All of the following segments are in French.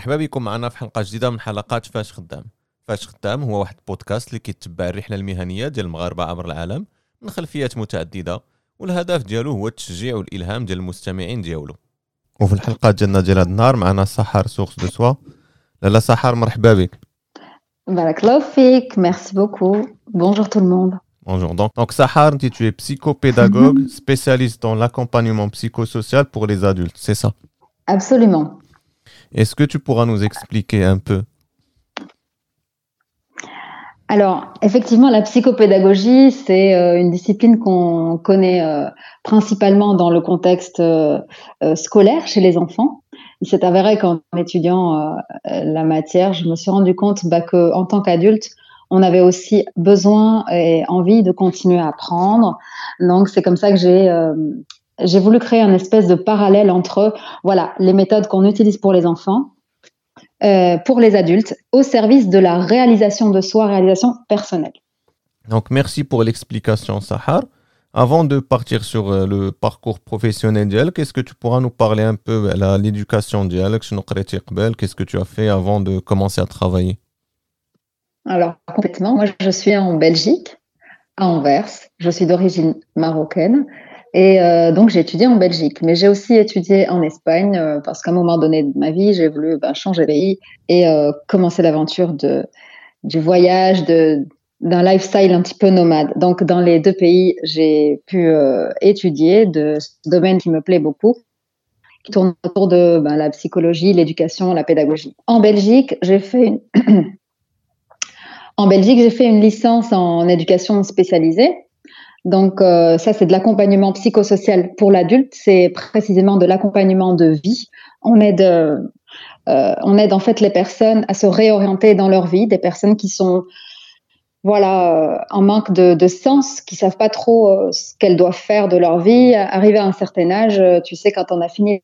مرحبا بكم معنا في حلقة جديدة من حلقات فاش خدام. فاش خدام هو واحد البودكاست اللي كيتبع الرحلة المهنية ديال المغاربه عبر العالم من خلفيات متعددة والهدف ديالو هو التشجيع والإلهام ديال المستمعين ديالو. وفي الحلقة ديالنا ديال هذا النهار معنا سحر سورس دو سوا. لالا سحر مرحبا بك. بارك الله فيك ميرسي بوكو بونجور تو الموند Bonjour. Donc, donc Sahar, tu es psychopédagogue, spécialiste dans l'accompagnement psychosocial pour les adultes, c'est ça? Absolument. Est-ce que tu pourras nous expliquer un peu? Alors, effectivement, la psychopédagogie, c'est euh, une discipline qu'on connaît euh, principalement dans le contexte euh, scolaire chez les enfants. Il s'est avéré qu'en étudiant la matière, je me suis rendu compte bah, qu'en tant qu'adulte, on avait aussi besoin et envie de continuer à apprendre. Donc, c'est comme ça que j'ai j'ai voulu créer un espèce de parallèle entre voilà les méthodes qu'on utilise pour les enfants euh, pour les adultes au service de la réalisation de soi, réalisation personnelle. Donc, merci pour l'explication, Sahar. Avant de partir sur euh, le parcours professionnel d'Yal, qu'est-ce que tu pourras nous parler un peu de l'éducation d'Yal Qu'est-ce que tu as fait avant de commencer à travailler? Alors, complètement. Moi, je suis en Belgique, à Anvers. Je suis d'origine marocaine. Et euh, donc, j'ai étudié en Belgique, mais j'ai aussi étudié en Espagne euh, parce qu'à un moment donné de ma vie, j'ai voulu ben, changer de pays et euh, commencer l'aventure du voyage, d'un lifestyle un petit peu nomade. Donc, dans les deux pays, j'ai pu euh, étudier de ce domaine qui me plaît beaucoup, qui tourne autour de ben, la psychologie, l'éducation, la pédagogie. En Belgique, j'ai fait une en Belgique, j'ai fait une licence en éducation spécialisée donc euh, ça, c'est de l'accompagnement psychosocial pour l'adulte. C'est précisément de l'accompagnement de vie. On aide, euh, on aide en fait les personnes à se réorienter dans leur vie, des personnes qui sont voilà euh, en manque de, sens, qui savent pas trop euh, ce qu'elles doivent faire de leur vie. Arrivé à un certain âge, tu sais, quand on a fini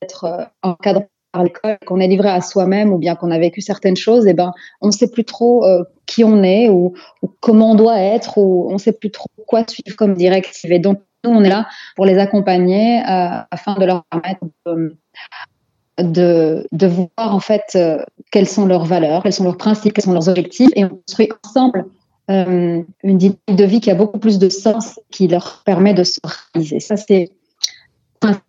d'être encadré l'école, qu'on est livré à soi-même ou bien qu'on a vécu certaines choses, et eh ben, on ne sait plus trop euh, qui on est ou, comment on doit être ou on ne sait plus trop quoi suivre comme directive. Et donc, nous, on est là pour les accompagner euh, afin de leur permettre de, de, voir en fait euh, quelles sont leurs valeurs, quels sont leurs principes, quels sont leurs objectifs et on construit ensemble une dynamique de vie qui a beaucoup plus de sens, qui leur permet de se réaliser. Ça, c'est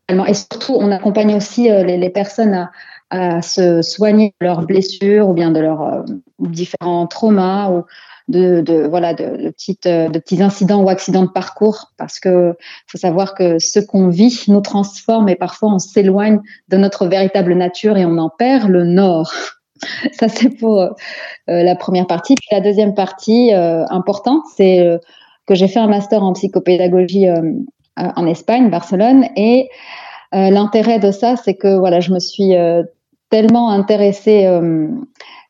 et surtout, on accompagne aussi euh, les, personnes à, se soigner de leurs blessures ou bien de leurs euh, différents traumas ou de, voilà de, petites, euh, de petits incidents ou accidents de parcours parce que faut savoir que ce qu'on vit nous transforme et parfois on s'éloigne de notre véritable nature et on en perd le nord. Ça c'est pour la première partie. Puis la deuxième partie importante, c'est que j'ai fait un master en psychopédagogie en Espagne, Barcelone. Et euh, l'intérêt de ça, c'est que voilà, je me suis euh, tellement intéressée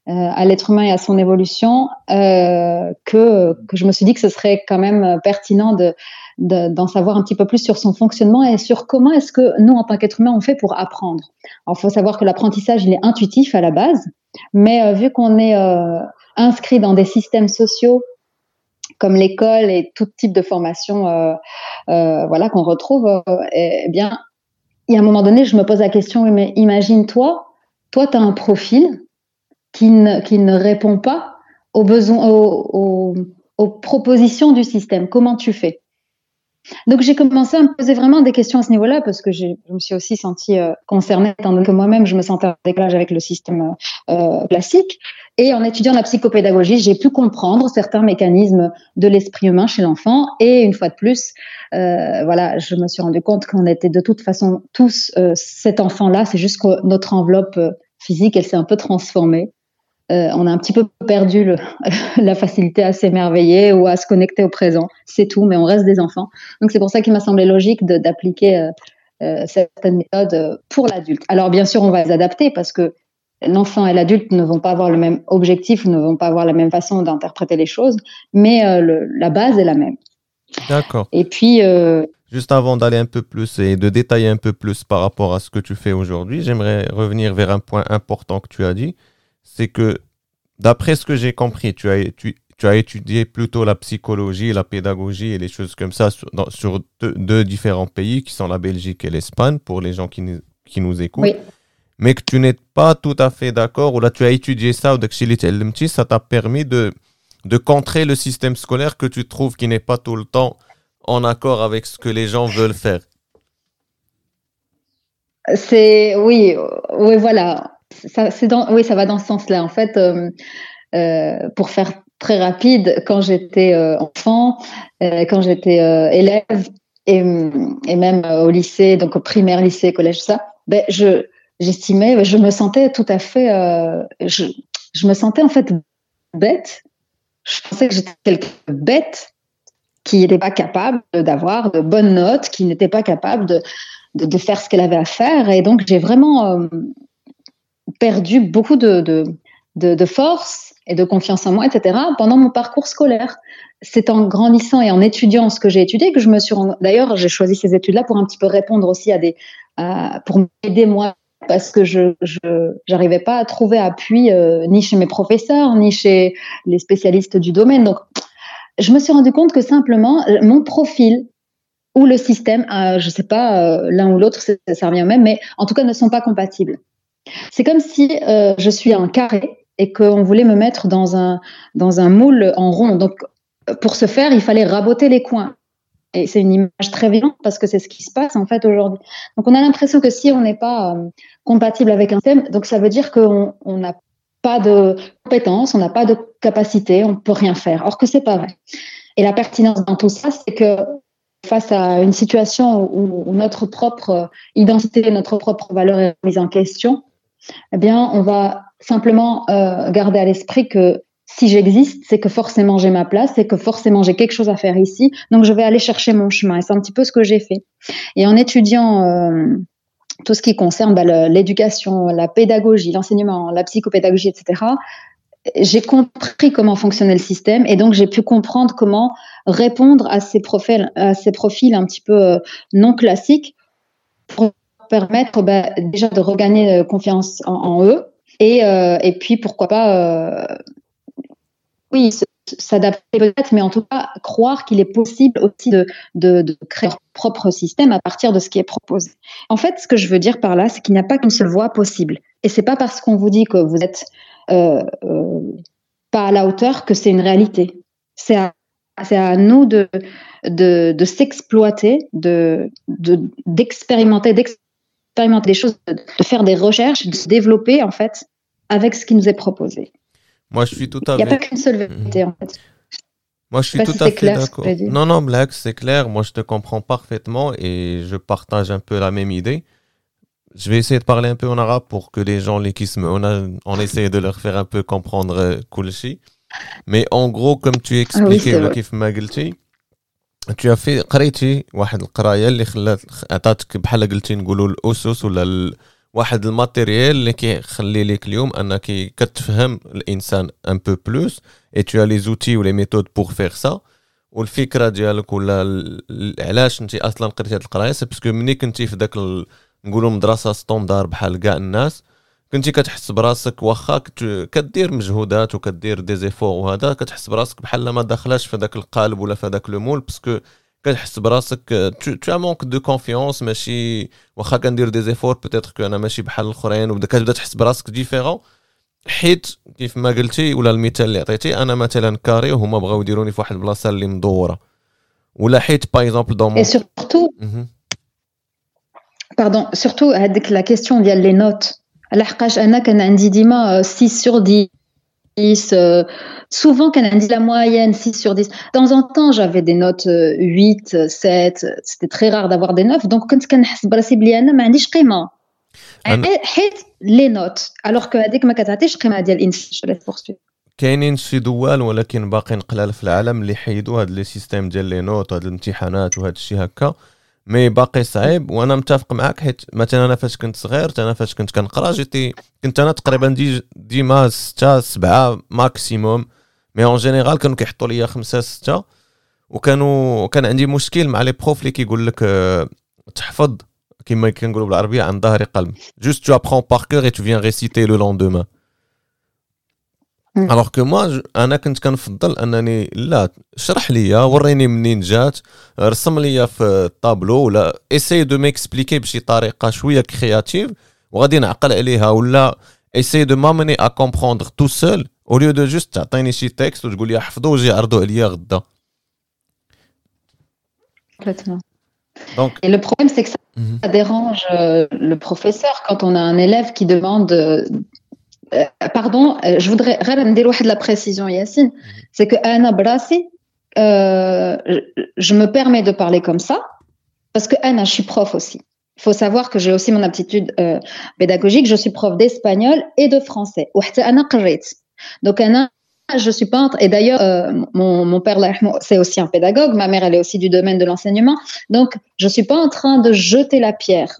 à l'être humain et à son évolution que, je me suis dit que ce serait quand même pertinent de d'en savoir un petit peu plus sur son fonctionnement et sur comment est-ce que nous, en tant qu'être humain, on fait pour apprendre. Alors, il faut savoir que l'apprentissage, il est intuitif à la base, mais vu qu'on est inscrit dans des systèmes sociaux comme l'école et tout type de formation euh, euh, voilà, qu'on retrouve, euh, eh, bien, il y a un moment donné, je me pose la question, imagine-toi, toi, tu as un profil qui ne, répond pas aux besoins, aux propositions du système. Comment tu fais? Donc j'ai commencé à me poser vraiment des questions à ce niveau-là parce que je me suis aussi sentie euh, concernée étant que moi-même je me sentais en décalage avec le système euh, classique. Et en étudiant la psychopédagogie, j'ai pu comprendre certains mécanismes de l'esprit humain chez l'enfant. Et une fois de plus, euh, voilà, je me suis rendu compte qu'on était de toute façon tous euh, cet enfant-là. C'est juste que notre enveloppe euh, physique, elle s'est un peu transformée. Euh, on a un petit peu perdu le, la facilité à s'émerveiller ou à se connecter au présent. C'est tout, mais on reste des enfants. Donc c'est pour ça qu'il m'a semblé logique d'appliquer euh, euh, certaines méthodes pour l'adulte. Alors bien sûr, on va les adapter parce que l'enfant et l'adulte ne vont pas avoir le même objectif, ne vont pas avoir la même façon d'interpréter les choses, mais la base est la même. D'accord. Et puis. Juste avant d'aller un peu plus et de détailler un peu plus par rapport à ce que tu fais aujourd'hui, j'aimerais revenir vers un point important que tu as dit c'est que d'après ce que j'ai compris, tu as, tu, as étudié plutôt la psychologie, la pédagogie et les choses comme ça sur, deux, différents pays qui sont la Belgique et l'Espagne pour les gens qui, qui nous écoutent. mais que tu n'es pas tout à fait d'accord, ou là tu as étudié ça, ou ça t'a permis de, de contrer le système scolaire que tu trouves qui n'est pas tout le temps en accord avec ce que les gens veulent faire. C'est oui, oui voilà, oui ça va dans ce sens-là. En fait, euh, euh, pour faire très rapide, quand j'étais euh, enfant, quand j'étais élève et, même au lycée, donc au primaire, lycée, collège, ça, ben je j'estimais, je me sentais tout à fait, je, me sentais en fait bête. Je pensais que j'étais quelqu'un de bête qui n'était pas capable d'avoir de bonnes notes, qui n'était pas capable de, faire ce qu'elle avait à faire. Et donc, j'ai vraiment perdu beaucoup de, de, force et de confiance en moi, etc., pendant mon parcours scolaire. C'est en grandissant et en étudiant ce que j'ai étudié que je me suis. D'ailleurs, j'ai choisi ces études-là pour un petit peu répondre aussi à des. pour m'aider moi parce que je n'arrivais pas à trouver appui euh, ni chez mes professeurs ni chez les spécialistes du domaine. Donc, je me suis rendu compte que simplement, mon profil ou le système, euh, je ne sais pas, euh, l'un ou l'autre, ça revient même, mais en tout cas ne sont pas compatibles. C'est comme si je suis un carré et qu'on voulait me mettre dans un, dans un moule en rond. Donc, pour ce faire, il fallait raboter les coins. Et c'est une image très violente parce que c'est ce qui se passe en fait aujourd'hui. Donc, on a l'impression que si on n'est pas compatible avec un système, donc ça veut dire qu'on n'a pas de compétences, on n'a pas de capacité, on ne peut rien faire. Or que c'est pas vrai. Et la pertinence dans tout ça, c'est que face à une situation où, notre propre identité, notre propre valeur est mise en question, eh bien, on va simplement euh, garder à l'esprit que si j'existe, c'est que forcément j'ai ma place, c'est que forcément j'ai quelque chose à faire ici, donc je vais aller chercher mon chemin. Et c'est un petit peu ce que j'ai fait. Et en étudiant euh, tout ce qui concerne bah, l'éducation, la pédagogie, l'enseignement, la psychopédagogie, etc., j'ai compris comment fonctionnait le système et donc j'ai pu comprendre comment répondre à ces profils, à ces profils un petit peu euh, non classiques pour permettre bah, déjà de regagner euh, confiance en, eux et, euh, et, puis pourquoi pas, oui, s'adapter peut-être, mais en tout cas croire qu'il est possible aussi de, de, créer leur propre système à partir de ce qui est proposé. En fait, ce que je veux dire par là, c'est qu'il n'y a pas qu'une seule voie possible. Et c'est pas parce qu'on vous dit que vous êtes euh, euh, pas à la hauteur que c'est une réalité. C'est à, à, nous de, de, de s'exploiter, de, d'expérimenter, d'expérimenter des choses, de faire des recherches, de se développer en fait avec ce qui nous est proposé. Moi, je suis tout à fait. Il n'y a pas qu'une seule mhm. vérité en fait. Moi, je suis tout à fait d'accord. Non, non, Black, c'est clair. Moi, je te comprends parfaitement et je partage un peu la même idée. Je vais essayer de parler un peu en arabe pour que les gens, les kismes, on, on essaie de leur faire un peu comprendre euh, Kulshi. Mais en gros, comme tu expliquais, ah oui, le kif Magelchi, as fait قريتي واحد القراية اللي خلات عطاتك بحال قلتي نقولوا الأسس ولا واحد الماتيريال اللي كيخلي لك اليوم أنك كتفهم الإنسان ان بو بلوس اي تو لي زوتي ولي ميثود بور فيغ سا والفكرة ديالك ولا علاش أنت أصلا قريتي هاد القراية؟ سي باسكو ملي كنتي في داك نقولوا مدرسة ستوندار بحال كاع الناس كنتي كتحس براسك واخا كدير مجهودات وكدير دي زيفور وهذا كتحس براسك بحال ما داخلاش في داك القالب ولا في لو مول باسكو كتحس براسك تو مونك دو كونفيونس ماشي واخا كندير دي زيفور بوتيتر كو أنا ماشي بحال الأخرين وبدا كتبدا تحس براسك ديفيرون حيت كيف ما قلتي ولا المثال اللي عطيتي أنا مثلا كاري وهما بغاو يديروني في واحد البلاصة اللي مدورة. ولا حيت باغ اكزومبل دون اي سورتو باردون سورتو هذيك لا كيستيون ديال لي نوت لحقاش أنا كان عندي ديما 6 سور 10 10, euh, souvent quand on dit la moyenne 6 sur 10. De temps en temps, j'avais des notes 8, 7, c'était très rare d'avoir des 9. Donc quand كنحس براسي بلي أنا ما عنديش قيمه حيت لي نوت الوغ كو هذيك ما كتعطيش قيمه ديال الانسان كاينين شي دول ولكن باقيين قلال في العالم اللي حيدوا هاد لي سيستيم ديال لي نوت وهاد الامتحانات وهاد الشيء هكا. مي باقي صعيب وأنا متفق معك حيت مثلا أنا فاش كنت صغير أنا فاش كنت كنقرأ جيتي كنت أنا تقريبا دي ديما ستة سبعة ماكسيموم مي اون جينيرال كانوا كيحطوا لي خمسة ستة وكانوا كان عندي مشكل مع لي بروف اللي كيقول لك آه، تحفظ. كما كنقولوا بالعربية عن ظهر قلب جوست تو ابخون بار كور اي تو فيان ريسيتي لو لوندومان الوغ كو موا انا كنت كنفضل انني لا اشرح لي وريني منين جات رسم لي في الطابلو ولا اساي دو ميكسبليكي بشي طريقه شويه كرياتيف وغادي نعقل عليها ولا ايسي دو مامني ا كومبروندر تو سول او ليو دو جوست تعطيني شي تكست وتقول لي حفظو وجي عرضو عليا غدا Complètement. Donc, et le problème, c'est que ça, mm -hmm. ça dérange euh, le professeur quand on a un élève qui demande. euh, euh, pardon, euh, je voudrais de la précision, Yacine. -hmm. C'est que Anna Brassi, je me permets de parler comme ça parce que Anna, je suis prof aussi. Il faut savoir que j'ai aussi mon aptitude pédagogique. Je suis prof d'espagnol et de français. Donc, Anna, je suis peintre et d'ailleurs euh, mon, mon, père c'est aussi un pédagogue, ma mère elle est aussi du domaine de l'enseignement. Donc je suis pas en train de jeter la pierre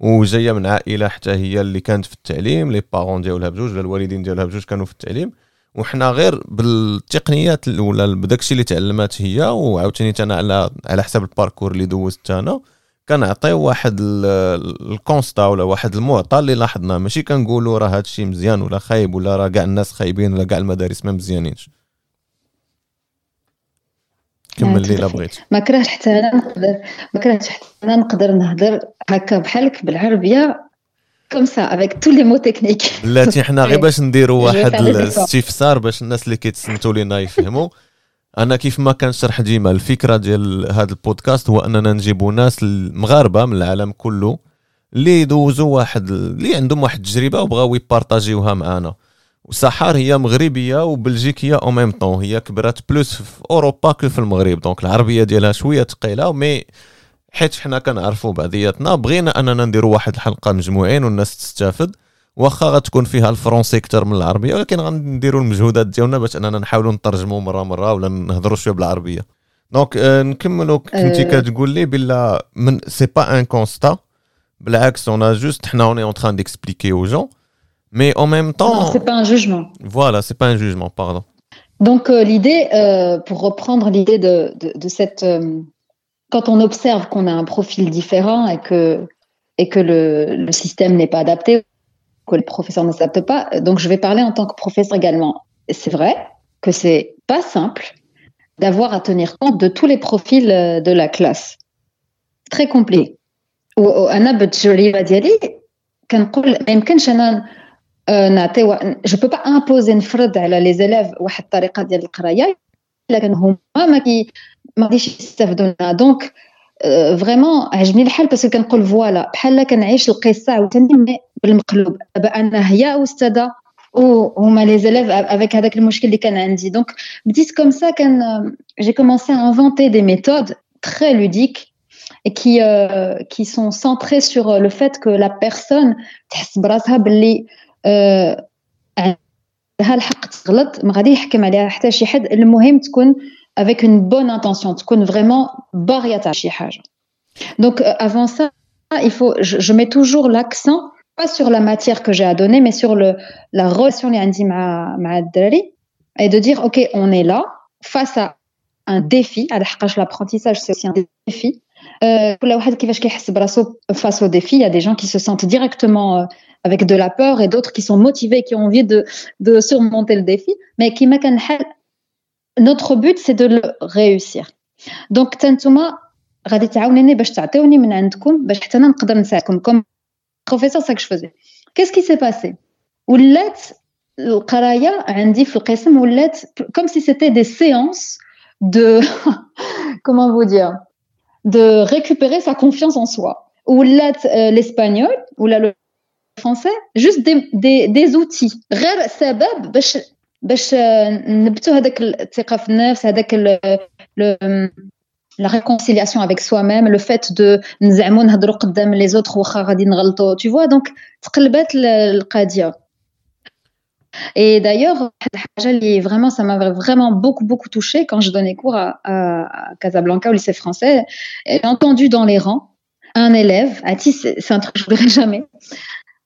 وجاية من عائلة حتى هي اللي كانت في التعليم لي بارون ديالها بجوج ولا الوالدين ديالها بجوج كانوا في التعليم. وحنا غير بالتقنيات ولا بداكشي اللي تعلمات هي وعاوتاني أنا على على حسب الباركور اللي دوزت أنا كنعطيو واحد الكونستا ولا واحد المعطى اللي لاحظناه ماشي كنقولوا راه هادشي مزيان ولا خايب ولا راه كاع الناس خايبين ولا كاع المدارس ما مزيانينش. كمل لي بغيت. ما كرهتش حتى أنا نقدر ما كرهتش حتى أنا نقدر نهضر هكا بحالك بالعربية كوم سا افيك تو لي مو تكنيك بلاتي حنا غير باش نديروا واحد الاستفسار باش الناس اللي كيتصنتوا لينا يفهموا أنا كيف ما كنشرح ديما الفكرة ديال هذا البودكاست هو أننا نجيبوا ناس المغاربه من العالم كله اللي يدوزوا واحد اللي عندهم واحد التجربة وبغاو يبارطاجيوها معنا وسحار هي مغربية وبلجيكية أو ميم طون هي كبرات بلوس في أوروبا كو في المغرب. دونك العربية ديالها شوية ثقيلة مي حيت حنا كنعرفوا بعضياتنا بغينا أننا نديروا واحد الحلقة مجموعين والناس تستافد واخا غتكون فيها الفرونسي أكثر من العربيه ولكن غنديروا المجهودات ديالنا باش أننا نحاولوا نترجموا مرة مرة ولا نهضروا شوية بالعربية. دونك آه نكملوا كنتي كتقول لي بلا من سي با ان كونستا بالعكس اون جوست حنا اون اون تران ديكسبليكي أو جون Mais en même temps. Non, c'est pas un jugement. Voilà, c'est pas un jugement, pardon. Donc, euh, l'idée, euh, pour reprendre l'idée de, de, de, cette. Euh, quand on observe qu'on a un profil différent et que, et que le, le système n'est pas adapté, que le professeur ne s'adapte pas, donc je vais parler en tant que professeur également. C'est vrai que c'est pas simple d'avoir à tenir compte de tous les profils euh, de la classe. Très compliqué. وانا بالتجربه ديالي كنقول ما يمكنش انا نعطيو جو بو با امبوزي نفرض على لي زيليف واحد الطريقه ديال القرايه لكن هما ما كي ما غاديش يستافدوا منها دونك فريمون عجبني الحال باسكو كنقول فوالا بحال كنعيش القصه عاوتاني بالمقلوب دابا انا هي استاذه وهما لي زيليف افيك هذاك المشكل اللي كان عندي دونك بديت كوم سا كان جي كومونسي ا انفونتي دي ميثود très ludiques et qui euh, qui sont centrées sur le fait que la personne تحس براسها باللي عندها الحق تغلط ما غادي يحكم عليها حتى شي حد المهم تكون avec une bonne intention تكون vraiment باغيه تعمل شي حاجه donc avant ça il faut je, je mets toujours l'accent pas sur la matière que j'ai à donner mais sur le la relation اللي عندي مع مع الدراري et de dire ok on est là face à un défi على حقاش l'apprentissage c'est aussi un défi كل واحد كيفاش كيحس براسو face au défi il y a des gens qui se sentent directement avec de la peur et d'autres qui sont motivés, qui ont envie de, de surmonter le défi. Mais qui notre but, c'est de le réussir. Donc, تنتوما غادي تعاونيني باش تعطيوني من عندكم باش حتى انا نقدر نساعدكم كوم بروفيسور سا جو فوزي كيس كي سي باسي ولات القرايه عندي في القسم ولات comme si c'était des séances de comment vous dire de récupérer sa confiance en soi ولات l'espagnol ولا le français juste des, des, des outils غير سبب باش باش نبتوا هذاك الثقه في النفس هذاك la réconciliation avec soi-même le fait de نزعموا نهضروا قدام les autres واخا غادي نغلطوا tu vois donc تقلبات القضيه Et d'ailleurs, vraiment, ça m'a vraiment beaucoup, beaucoup touché quand je donnais cours à, à, Casablanca, au lycée français. J'ai entendu dans les rangs un élève, Atis, c'est un truc que je ne voudrais jamais,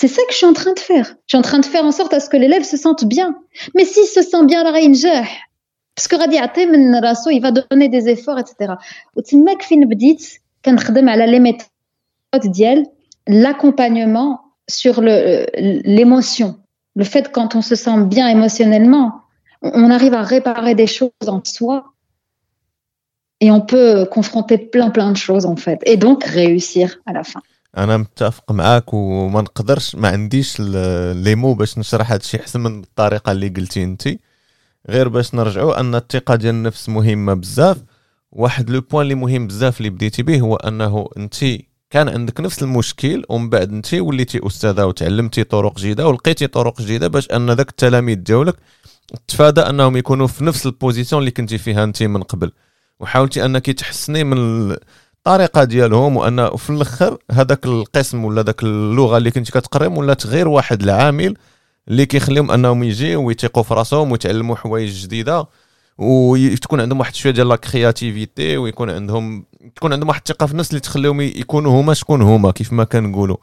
C'est ça que je suis en train de faire. Je suis en train de faire en sorte à ce que l'élève se sente bien. Mais s'il se sent bien, parce que il va donner des efforts, etc. l'accompagnement sur euh, l'émotion. Le, le fait quand on se sent bien émotionnellement, on arrive à réparer des choses en soi et on peut confronter plein plein de choses en fait et donc réussir à la fin. أنا متفق معاك وما نقدرش ما عنديش لي مو باش نشرح هذا الشيء أحسن من الطريقة اللي قلتي انت غير باش نرجعوا أن الثقة ديال النفس مهمة بزاف. واحد لو بوين اللي مهم بزاف اللي بديتي به هو أنه انت كان عندك نفس المشكل ومن بعد انت وليتي أستاذة وتعلمتي طرق جديدة ولقيتي طرق جديدة باش أن ذاك التلاميذ ديالك تفادى أنهم يكونوا في نفس البوزيسيون اللي كنتي فيها انت من قبل. وحاولتي أنك تحسني من الطريقة ديالهم وأن في الآخر هذاك القسم ولا ذاك اللغة اللي كنت كتقريهم ولات غير واحد العامل اللي كيخليهم أنهم يجيو ويثيقوا في راسهم ويتعلموا حوايج جديدة وتكون عندهم واحد شوية ديال لا كرياتيفيتي ويكون عندهم تكون عندهم واحد الثقة في النفس اللي تخليهم يكونوا هما شكون هما كيف ما كنقولوا.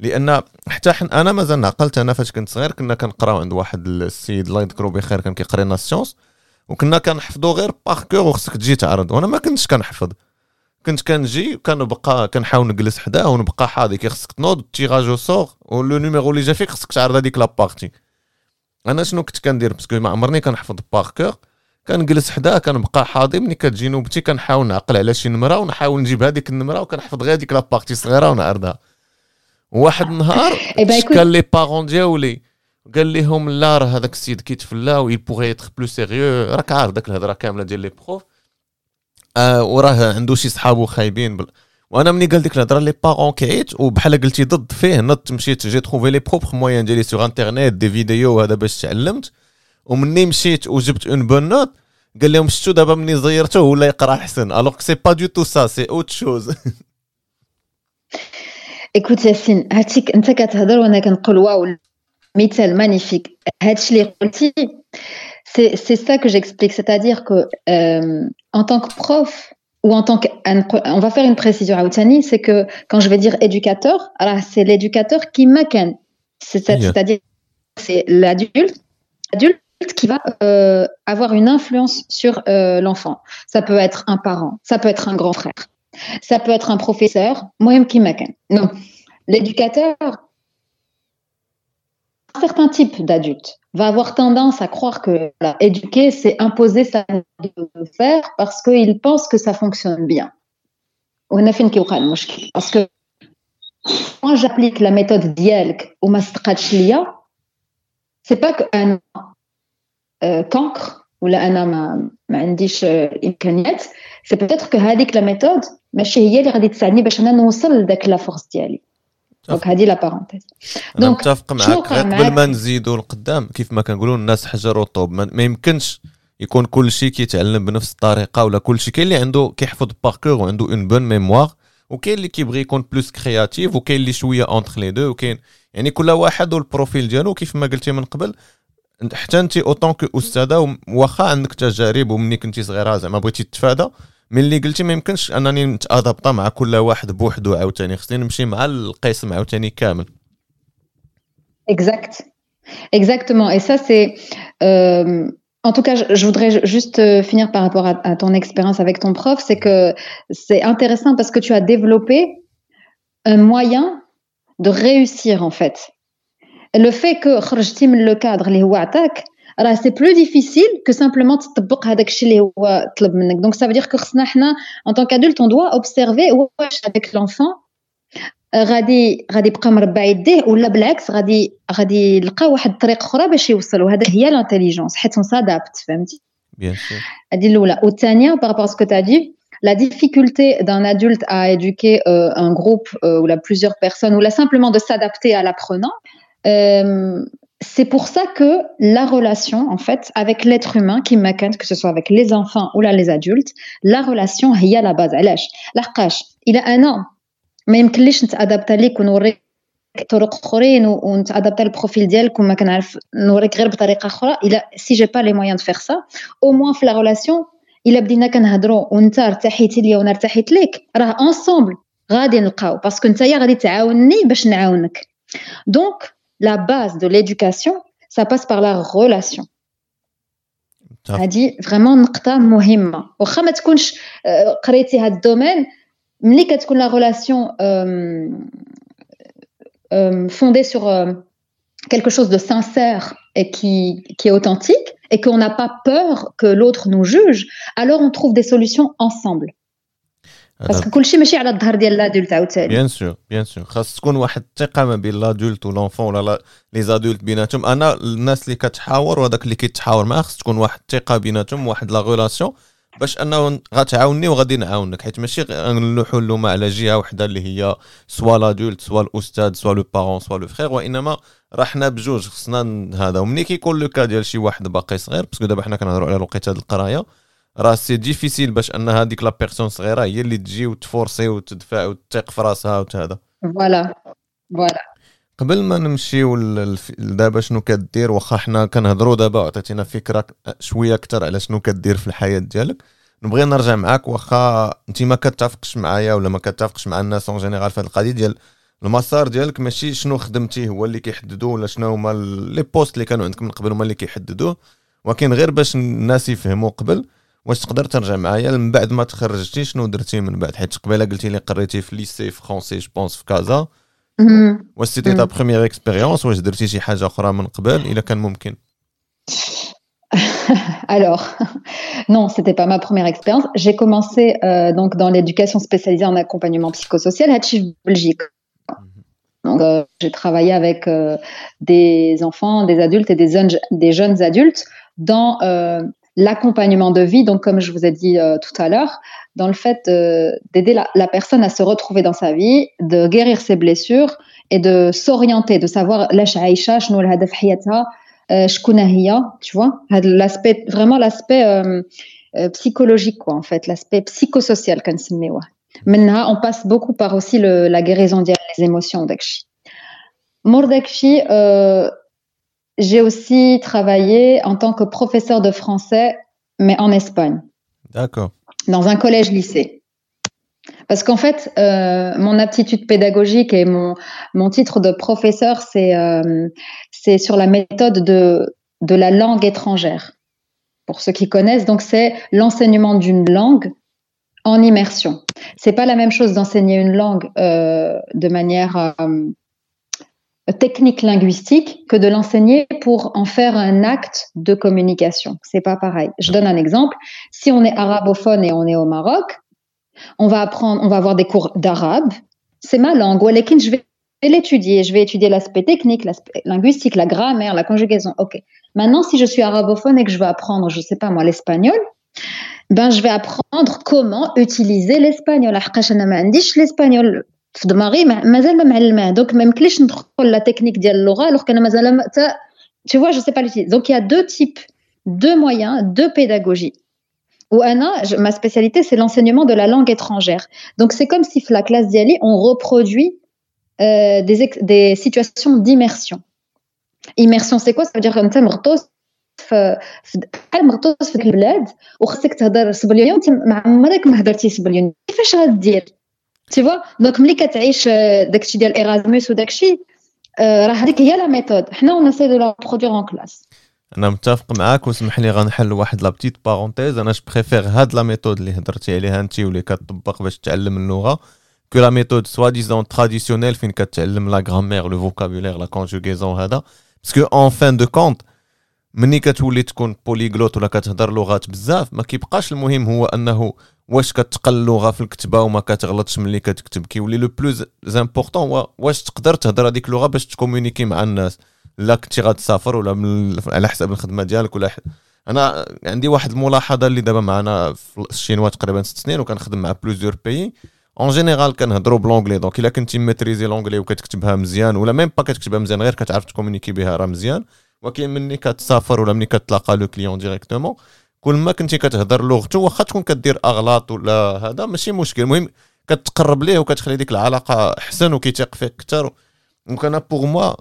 لأن حتى أنا مازال عقلت أنا فاش كنت صغير كنا كنقراو عند واحد السيد الله يذكره بخير كان كيقري لنا السيونس وكنا كنحفظوا غير باركور وخصك تجي تعرض. وأنا ما كنتش كنحفظ. كنت كنجي كنبقى كنحاول نجلس حداه ونبقى حاضي كي خصك تنوض تيراج سور ولو نيميرو اللي جا فيك خصك تعرض هذيك لابارتي أنا شنو كنت كندير؟ باسكو ما عمرني كنحفظ باركور كنجلس حداه كنبقى حاضي ملي كتجي نوبتي كنحاول نعقل على شي نمرة ونحاول نجيب هذيك النمرة وكنحفظ غير هذيك لابارتي صغيرة ونعرضها. واحد النهار كان لي بارون ديالي قال لهم لا راه هذاك السيد كيتفلا ويل بوغي اتر بلو سيريو راك عارف داك الهضرة كاملة ديال لي بروف آه وراه عنده شي صحابو خايبين بل... وأنا ملي قال ديك الهضرة لي بارون كيعيط وبحال قلتي ضد فيه نط مشيت جي تروفي لي بروبر مويان ديالي سوغ انترنيت دي فيديو وهذا باش تعلمت. ومني مشيت وجبت اون بون نوت قال لهم شفتوا دابا ملي زيرته ولا يقرأ احسن الوغ سي با دو تو سا سي اوت شوز ايكوت ياسين هاتيك أنت كتهضر وأنا كنقول واو مثال مانيفيك هادشي اللي قلتي c'est ça que j'explique, c'est-à-dire que euh, en tant que prof ou en tant que, on va faire une précision à Outani, c'est que quand je vais dire éducateur, alors c'est l'éducateur qui m'accane, c'est-à-dire c'est l'adulte, qui va euh, avoir une influence sur euh, l'enfant. Ça peut être un parent, ça peut être un grand frère, ça peut être un professeur, moi-même qui m'accane. Non, l'éducateur, un certain type d'adulte va avoir tendance à croire que éduquer, c'est imposer sa de faire parce qu'il pense que ça fonctionne bien. Parce que quand j'applique la méthode d'Yelk au Mastrachlia, c'est pas qu'un euh, cancre ou la euh, euh, c'est peut-être que la méthode, mais que la force d'Yelk. دونك هذه لا بارونتيز دونك متفق معاك قبل ما نزيدوا لقدام كيف ما كنقولوا الناس حجر وطوب. ما يمكنش يكون كل شيء كيتعلم بنفس الطريقة ولا كل شيء. كاين اللي عنده كيحفظ باركور وعنده اون بون ميموار وكاين اللي كيبغي يكون بلوس كرياتيف وكاين اللي شوية اونتر لي دو وكاين يعني كل واحد والبروفيل ديالو كيف ما قلتي من قبل حتى انت اوتون كو أستاذة واخا عندك تجارب ومني كنتي صغيرة زعما بغيتي تتفادى من اللي قلتي ما يمكنش انني نتادابطا مع كل واحد بوحدو عاوتاني خصني نمشي مع القسم عاوتاني كامل Exact. Exactement. Et ça, c'est. Euh, en tout cas, je, je voudrais juste euh, finir par rapport à, à ton expérience avec ton prof. C'est que c'est intéressant parce que tu as développé un moyen de réussir, en fait. Le fait que le cadre, les c'est plus difficile que simplement تطبق هذاك الشيء اللي هو طلب منك donc ça veut dire que خصنا حنا en tant qu'adulte on doit observer واش هذاك l'enfant غادي غادي يبقى مربع يديه ولا بالعكس غادي غادي يلقى واحد الطريقه اخرى باش يوصل وهذا هي لانتيليجونس حيت on s'adapte فهمتي bien sûr هذه الاولى والثانيه par rapport à ce que tu as dit la difficulté d'un adulte à éduquer euh, un groupe euh, ou là plusieurs personnes ou là simplement de s'adapter à l'apprenant euh, c'est pour ça que la relation, en fait, avec l'être humain qui m'accante, que ce soit avec les enfants ou là les adultes, la relation, il y a la base. علاش il a un an ما يمكنليش نتادابتا ليك ونوريك طرق اخرين ونتادابتا البروفيل ديالك وما كنعرف نوريك غير بطريقه اخرى الا سي جي با لي مويان دو فيغ سا او موان في لا ريلاسيون الا بدينا كنهضروا وانت ارتحيتي ليا وانا ارتحيت ليك راه انصومبل غادي نلقاو باسكو نتايا غادي تعاوني باش نعاونك دونك la base de l'éducation, ça passe par la relation. هذه فريمون نقطة مهمة واخا ما تكونش قريتي هذا الدومين ملي كتكون لا relation fondée sur quelque chose de sincère et qui, qui est authentique et qu'on n'a pas peur que l'autre nous juge, alors on trouve des solutions ensemble. باسكو كلشي ماشي على الظهر ديال لادولت عاوتاني. بيان سور بيان سور خاص تكون واحد الثقة ما بين لادولت ولونفون ولا لي زادولت بيناتهم. أنا الناس اللي كتحاور وهذاك اللي كيتحاور معاه خاص تكون واحد الثقة بيناتهم واحد لا ريلاسيون باش أنه غتعاوني وغادي نعاونك حيت ماشي نلوحوا اللومه على جهة وحدة اللي هي سوا لادولت سوا الأستاذ سوا لو بارون سوا لو فخير وإنما راه حنا بجوج خصنا هذا. ومني كيكون لو كا ديال شي واحد باقي صغير باسكو دابا حنا كنهضروا على الوقيتة ديال القراية. راه سي ديفيسيل باش أن هذيك لا بيرسون صغيرة هي اللي تجي وتفورسي وتدفع وتثق في راسها وهذا فوالا فوالا قبل ما نمشيو دابا شنو كدير واخا حنا كنهضروا دابا عطيتينا فكرة شوية أكثر على شنو كدير في الحياة ديالك. نبغي نرجع معاك واخا انت ما كتفقش معايا ولا ما كتفقش مع الناس اون جينيرال في هذه القضية ديال المسار ديالك ماشي شنو خدمتي هو اللي كيحددوه ولا شنو هما لي بوست اللي كانوا عندك من قبل هما اللي كيحددوه. ولكن غير باش الناس يفهموا قبل واش تقدر ترجع معايا من بعد ما تخرجتي شنو درتي من بعد حيت قبيله قلتي لي قريتي في ليسي فرونسي جو بونس في كازا واش سيتي تا بروميير اكسبيريونس واش درتي شي حاجه اخرى من قبل الا كان ممكن Alors, non, c'était pas ma première expérience. J'ai commencé euh, donc dans l'éducation spécialisée en accompagnement psychosocial à Belgique. Donc, euh, j'ai travaillé avec euh, des enfants, des adultes et des, jeunes, des jeunes adultes dans euh, l'accompagnement de vie, donc comme je vous ai dit euh, tout à l'heure, dans le fait d'aider la, personne à se retrouver dans sa vie, de guérir ses blessures et de s'orienter, de savoir tu vois, l'aspect vraiment l'aspect euh, euh, psychologique quoi en fait, l'aspect psychosocial Maintenant, on passe beaucoup par aussi la guérison des émotions d'Akshi. Mordakshi, euh, j'ai aussi travaillé en tant que professeur de français, mais en Espagne. D'accord. Dans un collège-lycée. Parce qu'en fait, euh, mon aptitude pédagogique et mon, mon titre de professeur, c'est euh, sur la méthode de, de la langue étrangère. Pour ceux qui connaissent, donc c'est l'enseignement d'une langue en immersion. C'est pas la même chose d'enseigner une langue euh, de manière technique linguistique que de l'enseigner pour en faire un acte de communication. C'est pas pareil. Je donne un exemple. Si on est arabophone et on est au Maroc, on va apprendre, on va avoir des cours d'arabe. C'est ma langue. Je vais l'étudier. Je vais étudier l'aspect technique, l'aspect linguistique, la grammaire, la conjugaison. Ok. Maintenant, si je suis arabophone et que je veux apprendre, je sais pas moi, l'espagnol, ben je vais apprendre comment utiliser l'espagnol. l'espagnol في دماغي مازال ما معلماه دونك ما يمكنليش ندخل لا تكنيك ديال اللغه الوغ كان مازال tu vois je sais pas l'utiliser donc il y a deux types deux moyens deux pédagogies ou Anna, ma spécialité c'est l'enseignement de la langue étrangère donc c'est comme si la classe d'Yali on reproduit euh, des, des situations d'immersion immersion c'est quoi ça veut dire انت مغطوس في بحال مغطوس في البلاد وخصك تهضر سبليوني وانت ما عمرك ما هضرتي سبليوني كيفاش غدير tu vois donc ملي كتعيش داكشي ديال ايرازموس وداكشي راه هذيك هي لا ميثود حنا اون اساي دو لا برودوير اون كلاس أنا متفق معاك واسمح لي غنحل واحد لا بتيت بارونتيز أنا بريفير هاد لا ميثود اللي هضرتي عليها انت واللي كتطبق باش تعلم اللغة كو لا ميثود سوا ديزون تراديسيونيل فين كتعلم لا غرامير لو فوكابولير لا كونجوغيزون هذا. باسكو اون فان دو كونت ملي كتولي تكون بوليغلوت ولا كتهضر لغات بزاف ما كيبقاش المهم هو أنه واش كتقل اللغة في الكتابه وما كتغلطش ملي كتكتب. كيولي لو بلوز امبورطون هو واش تقدر تهضر هذيك اللغة باش تكومونيكي مع الناس. لا كنتي غتسافر ولا على حساب الخدمة ديالك ولا أنا عندي واحد الملاحظة اللي دابا معنا في الشينوا تقريبا ست سنين وكنخدم مع بلوزيور بيي اون جينيرال كنهضروا بلونجلي دونك إلا كنتي ميتريزي لونجلي وكتكتبها مزيان ولا ميم با كتكتبها مزيان غير كتعرف تكومونيكي بها راه مزيان. ولكن ملي كتسافر ولا ملي كتلاقى لو كليون ديريكتومون كل ما كنتي كتهضر لغته واخا تكون كدير أغلاط ولا هذا ماشي مشكل. المهم كتقرب ليه وكتخلي ديك العلاقة أحسن وكيتيق فيك أكثر دونك أنا بوغ موا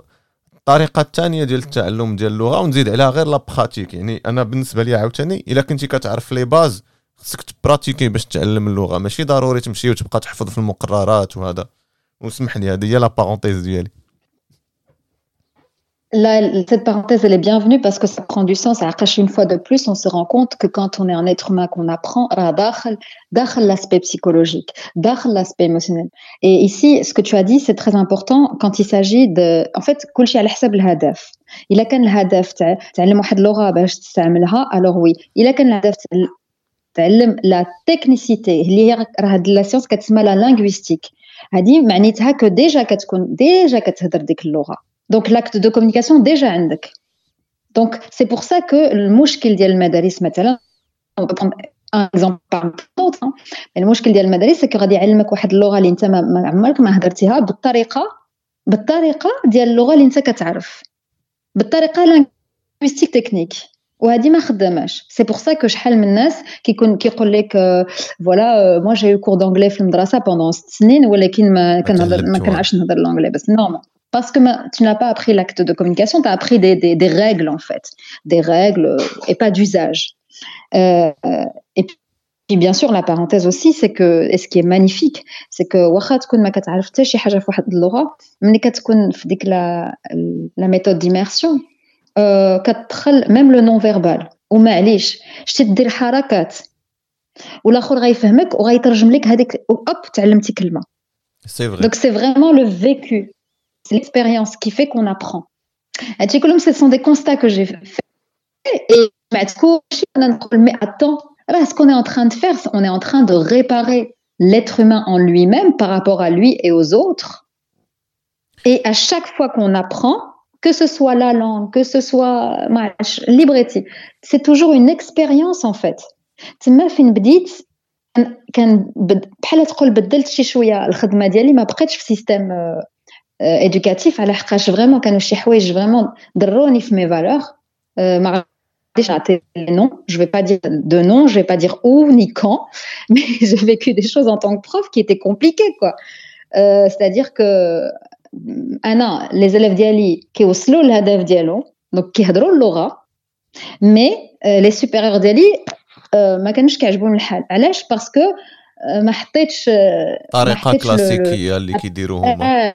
الطريقة الثانية ديال التعلم ديال اللغة ونزيد عليها غير لا براتيك يعني أنا بالنسبة لي عاوتاني إلا كنتي كتعرف لي باز خصك تبراتيكي باش تتعلم اللغة. ماشي ضروري تمشي وتبقى تحفظ في المقررات وهذا. وسمح لي هذه هي لا بارونتيز ديالي. Là, cette parenthèse, elle est bienvenue parce que ça prend du sens. À une fois de plus, on se rend compte que quand on est un être humain, qu'on apprend, l'aspect psychologique, l'aspect émotionnel. Et ici, ce que tu as dit, c'est très important quand il s'agit de. En fait, il a qu'un hadaf, alors oui, il a qu'un hadaf, la technicité, la science, la linguistique. هذه معناتها que déjà كتكون déjà كتهضر ديك اللغه donc l'acte de communication déjà عندك donc c'est pour ça que المشكل ديال المدارس مثلا on peut prendre un exemple parmi d'autres المشكل ديال المدارس c'est غادي يعلمك واحد اللغه اللي انت ما عمرك ما هضرتيها بالطريقه بالطريقه ديال اللغه اللي انت كتعرف بالطريقه لينغويستيك تكنيك وهذه ما خداماش سي بور سا كو شحال من الناس كيكون كيقول لك فوالا موا جاي كور دونجلي في المدرسه بوندون ست سنين ولكن ما كنهضر ما كنعرفش نهضر l'anglais بس نورمال parce que tu n'as pas appris l'acte de communication, tu as appris des, des, des, règles en fait, des règles et pas d'usage. Euh, et puis bien sûr la parenthèse aussi c'est que et ce qui est magnifique c'est que واخا تكون ما كتعرف حتى شي حاجه في واحد اللغه ملي كتكون في ديك لا لا ميثود ديميرسيون كتدخل ميم لو نون فيربال ومعليش شتي دير حركات والاخر غيفهمك وغيترجم لك هذيك اوب تعلمتي كلمه C'est vrai. Donc c'est vraiment le vécu, c'est l'expérience qui fait qu'on apprend. هادشي ce sont des constats que j'ai fait et mais attends, là ce qu'on est en train de faire, on est en train de réparer l'être humain en lui-même par rapport à lui et aux autres. Et à chaque fois qu'on apprend, que ce soit la langue, que ce soit libretti, c'est toujours une expérience en fait. تما فين بديت كان بحال تقول بدلت شي شويه الخدمه ديالي ما بقيتش في سيستيم éducatif على حقاش فريمون كانوا شي حوايج فريمون ضروني في مي فالور ما غاديش نعطي les noms je vais pas dire de nom je vais pas dire où ni quand mais j'ai vécu des choses en tant que prof qui étaient compliquées quoi euh, c'est-à-dire que انا لي زيليف ديالي كيوصلوا للهدف ديالهم دونك كيهضروا اللغه مي لي سوبيريور ديالي ما كانوش كيعجبهم الحال علاش باسكو ما حطيتش طريقه كلاسيكيه اللي كيديروا هما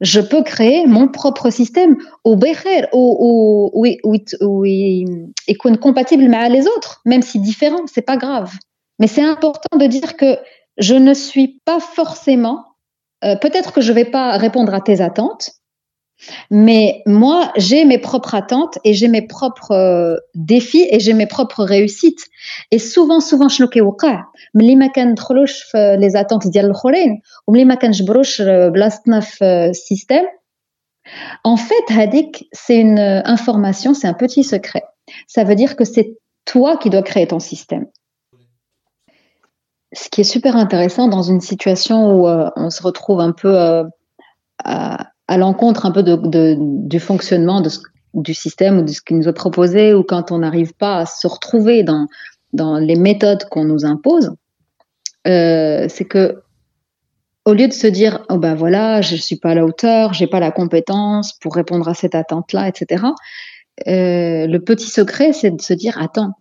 je peux créer mon propre système au bécher, ou compatible avec les autres, même si différent, c'est pas grave. Mais c'est important de dire que je ne suis pas forcément, euh, peut-être que je vais pas répondre à tes attentes, mais moi, j'ai mes propres attentes et j'ai mes propres euh, défis et j'ai mes propres réussites. Et souvent, souvent, je le وقع ملي ما كندخلوش في les attentes ديال الاخرين وملي ما كنجبروش بلاصتنا في système. En fait, هذيك c'est une information, c'est un petit secret. Ça veut dire que c'est toi qui dois créer ton système. Ce qui est super intéressant dans une situation où euh, on se retrouve un peu euh, à, à l'encontre un peu du fonctionnement du système ou de ce qui nous est proposé, ou quand on n'arrive pas à se retrouver dans, les méthodes qu'on nous impose, euh, c'est que au lieu de se dire oh ben voilà je suis pas à la hauteur j'ai pas la compétence pour répondre à cette attente là etc euh, le petit secret c'est de se dire attends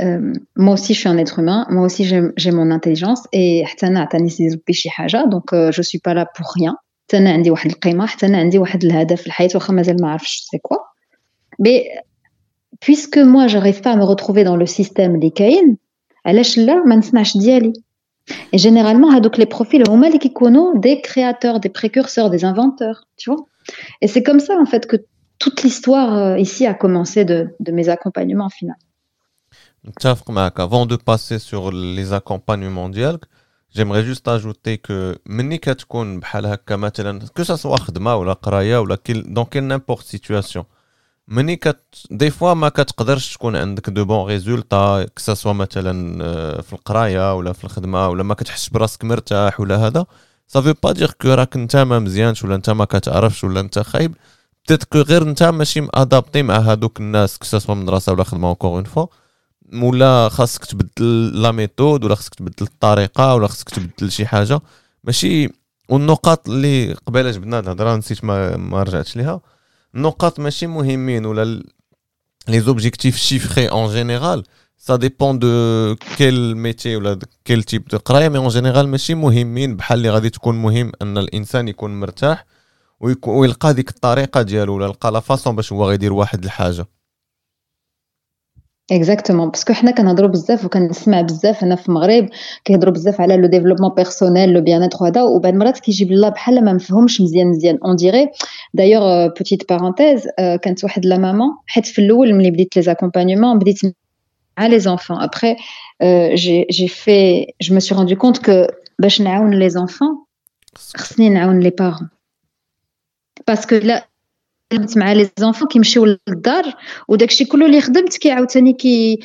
euh, moi aussi, je suis un être humain. Moi aussi, j'ai mon intelligence. Et donc, euh, je suis pas là pour rien. Mais puisque moi, j'arrive pas à me retrouver dans le système des Kain, et généralement, les profils des créateurs, des précurseurs, des inventeurs, tu vois. Et c'est comme ça, en fait, que toute l'histoire euh, ici a commencé de, de mes accompagnements finalement. Avant de passer sur les accompagnements mondiaux, j'aimerais juste ajouter que que ce soit خدمه ولا قرايه ولا dans quelle n'importe situation. ملي كت دي فوا ما كتقدرش تكون عندك دو بون ريزولتا كسا مثلا في القرايه ولا في الخدمه ولا ما كتحسش براسك مرتاح ولا هذا صافي با دير كو راك انت ما مزيانش ولا انت ما كتعرفش ولا انت خايب بتيت كو غير انت ماشي ادابتي مع هادوك الناس كسا مدرسه ولا خدمه اونكور اون فوا ولا خاصك تبدل لا ميثود ولا خاصك تبدل الطريقة ولا خاصك تبدل شي حاجة. ماشي والنقاط اللي قبيلة جبنا الهضره نسيت ما, ما رجعتش ليها. النقاط ماشي مهمين ولا لي زوبجيكتيف شيفري اون جينيرال سا ديبون دو كيل ميتي ولا كيل تيب دو قرايه مي اون جينيرال ماشي مهمين بحال اللي غادي تكون مهم ان الانسان يكون مرتاح ويلقى ديك الطريقة ديالو ولا لقى لا فاصون باش هو غيدير واحد الحاجة اكزاكتومون باسكو حنا كنهضروا بزاف وكنسمع بزاف هنا في المغرب كيهضروا بزاف على لو ديفلوبمون بيرسونيل لو بيان اتر هذا وبعد المرات كيجيب الله بحال ما مفهومش مزيان مزيان اون ديري دايوغ بوتيت بارونتيز كانت واحد لا ماما حيت في الاول ملي بديت لي زاكومبانيومون بديت مع لي زونفون ابخي جي جي في جو مي سي روندو كونت كو باش نعاون لي زونفون خصني نعاون لي بارون باسكو لا خدمت مع لي زونفون كيمشيو للدار وداكشي كله اللي خدمت كيعاوتاني كي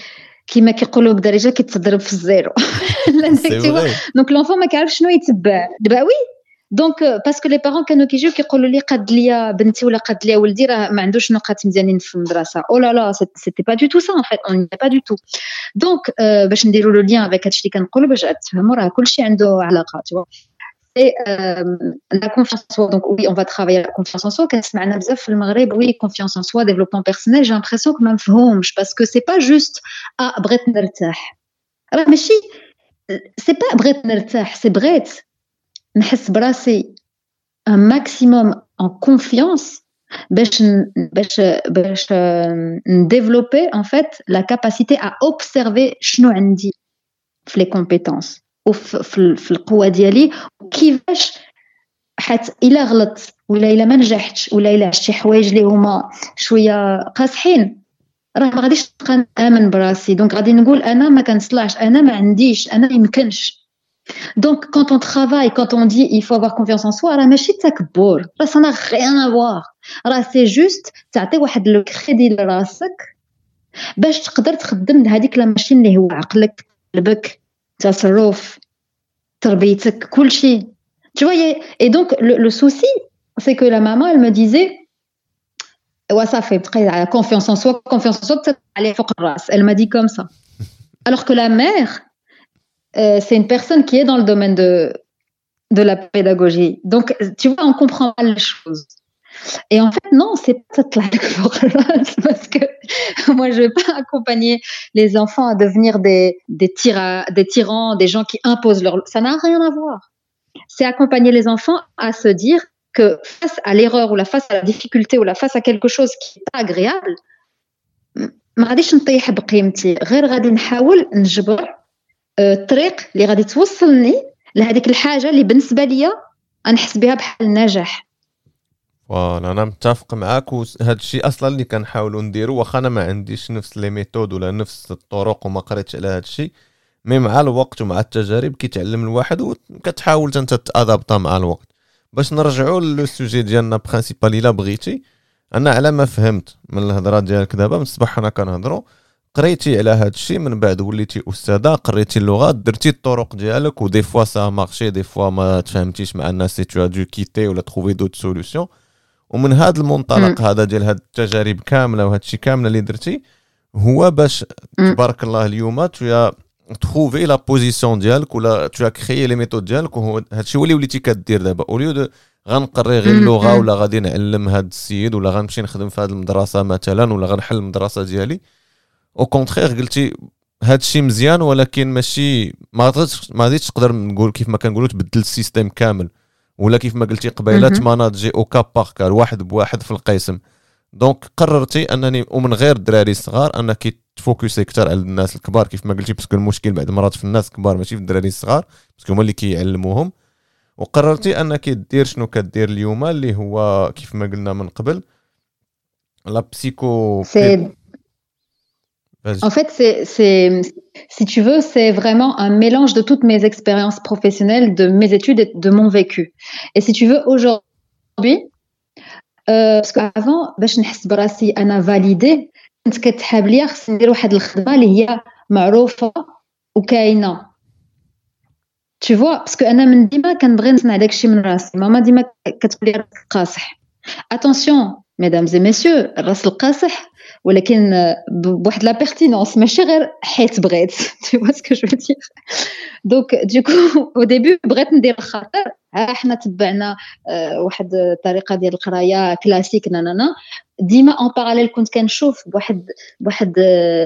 كيما كيقولوا هكذا كيتضرب في الزيرو. دونك لونفون ما كيعرفش شنو يتبع. دابا وي. دونك باسكو لي بارون كانوا كيجيو كيقولوا لي قاد ليا بنتي ولا قاد ليا ولدي راه ما عندوش نقاط مزيانين في المدرسة. أو لا لا سيتي با دو تو سا ان فيت اون با دو تو دونك باش نديروا لو ليان افيك هادشي اللي كنقولوا باش تفهموا راه كلشي عنده علاقة c'est euh, la confiance en soi. Donc oui, on va travailler la confiance en soi. Qu'est-ce que le Maghreb? Oui, confiance en soi, développement personnel. J'ai l'impression que même parce que c'est pas juste à ah bret ah c'est pas bret c'est bret. brasser un maximum en confiance euh, développer en fait la capacité à observer les compétences وفي القوة ديالي وكيفاش حتى إلا غلطت ولا إلا ما نجحتش ولا إلا شي حوايج اللي هما شوية قاصحين راه ما غاديش نبقى نآمن براسي. دونك غادي نقول أنا ما كنصلحش أنا ما عنديش أنا يمكنش. دونك كونت اون ترافاي كونت اون دي il faut confiance en soi راه ماشي تكبر. راه سا غيان افوار راه سي جوست تعطي واحد لو كريدي لراسك باش تقدر تخدم هذيك لا ماشين اللي هو عقلك قلبك. تصرف تربيتك كل شيء tu vois et donc le, le souci c'est que la maman elle me disait ouais ça fait très confiance en soi confiance en soi aller elle m'a dit comme ça alors que la mère euh, c'est une personne qui est dans le domaine de de la pédagogie donc tu vois on comprend mal les choses et en fait, non, c'est pas parce que moi, je vais pas accompagner les enfants à devenir des, des, des tyrans, des gens qui imposent leur. Ça n'a rien à voir. C'est accompagner les enfants à se dire que face à l'erreur ou la face à la difficulté ou la face à quelque chose qui n'est pas agréable, ما غاديش نطيح بقيمتي غير غادي نحاول نجبر الطريق اللي غادي توصلني لهذيك الحاجه اللي بالنسبه ليا غنحس بها بحال النجاح فوالا أنا متفق معاك وهذا الشيء أصلا اللي كنحاولوا نديرو واخا أنا ما عنديش نفس لي ميثود ولا نفس الطرق وما قريتش على هذا الشيء. مي مع الوقت ومع التجارب كيتعلم الواحد وكتحاول انت تادابتا مع الوقت. باش نرجعوا لو سوجي ديالنا برينسيبال إلا بغيتي أنا على ما فهمت من الهضرة ديالك دابا من الصباح حنا كنهضروا قريتي على هذا الشيء من بعد وليتي أستاذة قريتي اللغات درتي الطرق ديالك ودي فوا سا مارشي دي فوا ما تفهمتيش مع الناس سي تو دو كيتي ولا تروفي دوت سوليوشن ومن هذا المنطلق هذا ديال هاد التجارب كاملة وهذا الشيء كاملة اللي درتي هو باش تبارك الله اليوم تو تخوفي لا بوزيسيون ديالك ولا تو كريي لي ميثود ديالك وهو هذا الشيء هو اللي وليتي كدير دابا. اوليو دو غنقري غير اللغة ولا غادي نعلم هذا السيد ولا غنمشي نخدم في هذه المدرسة مثلا ولا غنحل المدرسة ديالي أو كونتخيغ قلتي هذا الشيء مزيان ولكن ماشي ما غاديش ما غاديش تقدر نقول كيف ما كنقولوا تبدل السيستم كامل. ولا كيف ما قلتي قبيلة تماناجي أو كاب باغ واحد بواحد في القسم. دونك قررتي أنني ومن غير الدراري الصغار أنك تفوكسي أكثر على الناس الكبار كيف ما قلتي باسكو المشكل بعد مرات في الناس الكبار ماشي في الدراري الصغار باسكو هما اللي كيعلموهم. وقررتي أنك دير شنو كدير اليوم اللي هو كيف ما قلنا من قبل لا بسيكو En fait, c'est, si tu veux, c'est vraiment un mélange de toutes mes expériences professionnelles, de mes études et de mon vécu. Et si tu veux, aujourd'hui, euh, parce qu'avant, باش نحس براسي انا فاليدي كنت كتحاب ليا خصني ندير واحد الخدمه اللي هي معروفه وكاينه tu vois parce que انا من ديما كنبغي نصنع داكشي من راسي ماما ديما كتقول لي قاصح attention mesdames et messieurs الراس القاصح ولكن بواحد لا بيرتينونس ماشي غير حيت بغيت tu vois ce que je veux dire دونك دوكو او ديبي بغيت ندير الخاطر ها حنا تبعنا واحد الطريقه ديال القرايه كلاسيك نانانا ديما اون باراليل كنت كنشوف بواحد بواحد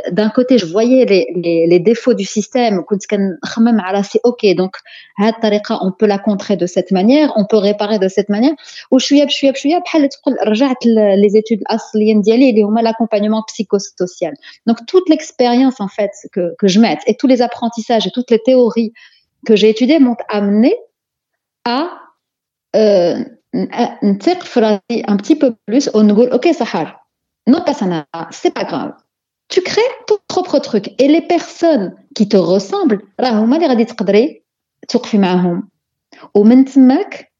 دان كوتي جو فوايي لي لي ديفو دو سيستيم كنت كنخمم على راسي اوكي دونك هاد الطريقه اون بو لا كونتري دو سيت مانيير اون بو ريباري دو سيت مانيير وشويه بشويه بشويه بحال تقول رجعت لي زيتود الاصليين ديالي اللي هما لاكومبانيمون بسيكوسوسيال دونك توت ليكسبيريونس ان فيت que جمعت اي تو لي apprentissages et toutes les théories que j'ai étudiées m'ont amené à euh, نثق في راسي un petit peu plus ونقول اوكي سحر non pas ça c'est pas grave tu crées ton propre truc et les personnes qui te ressemblent راه هما اللي غادي تقدري توقفي معاهم ومن تماك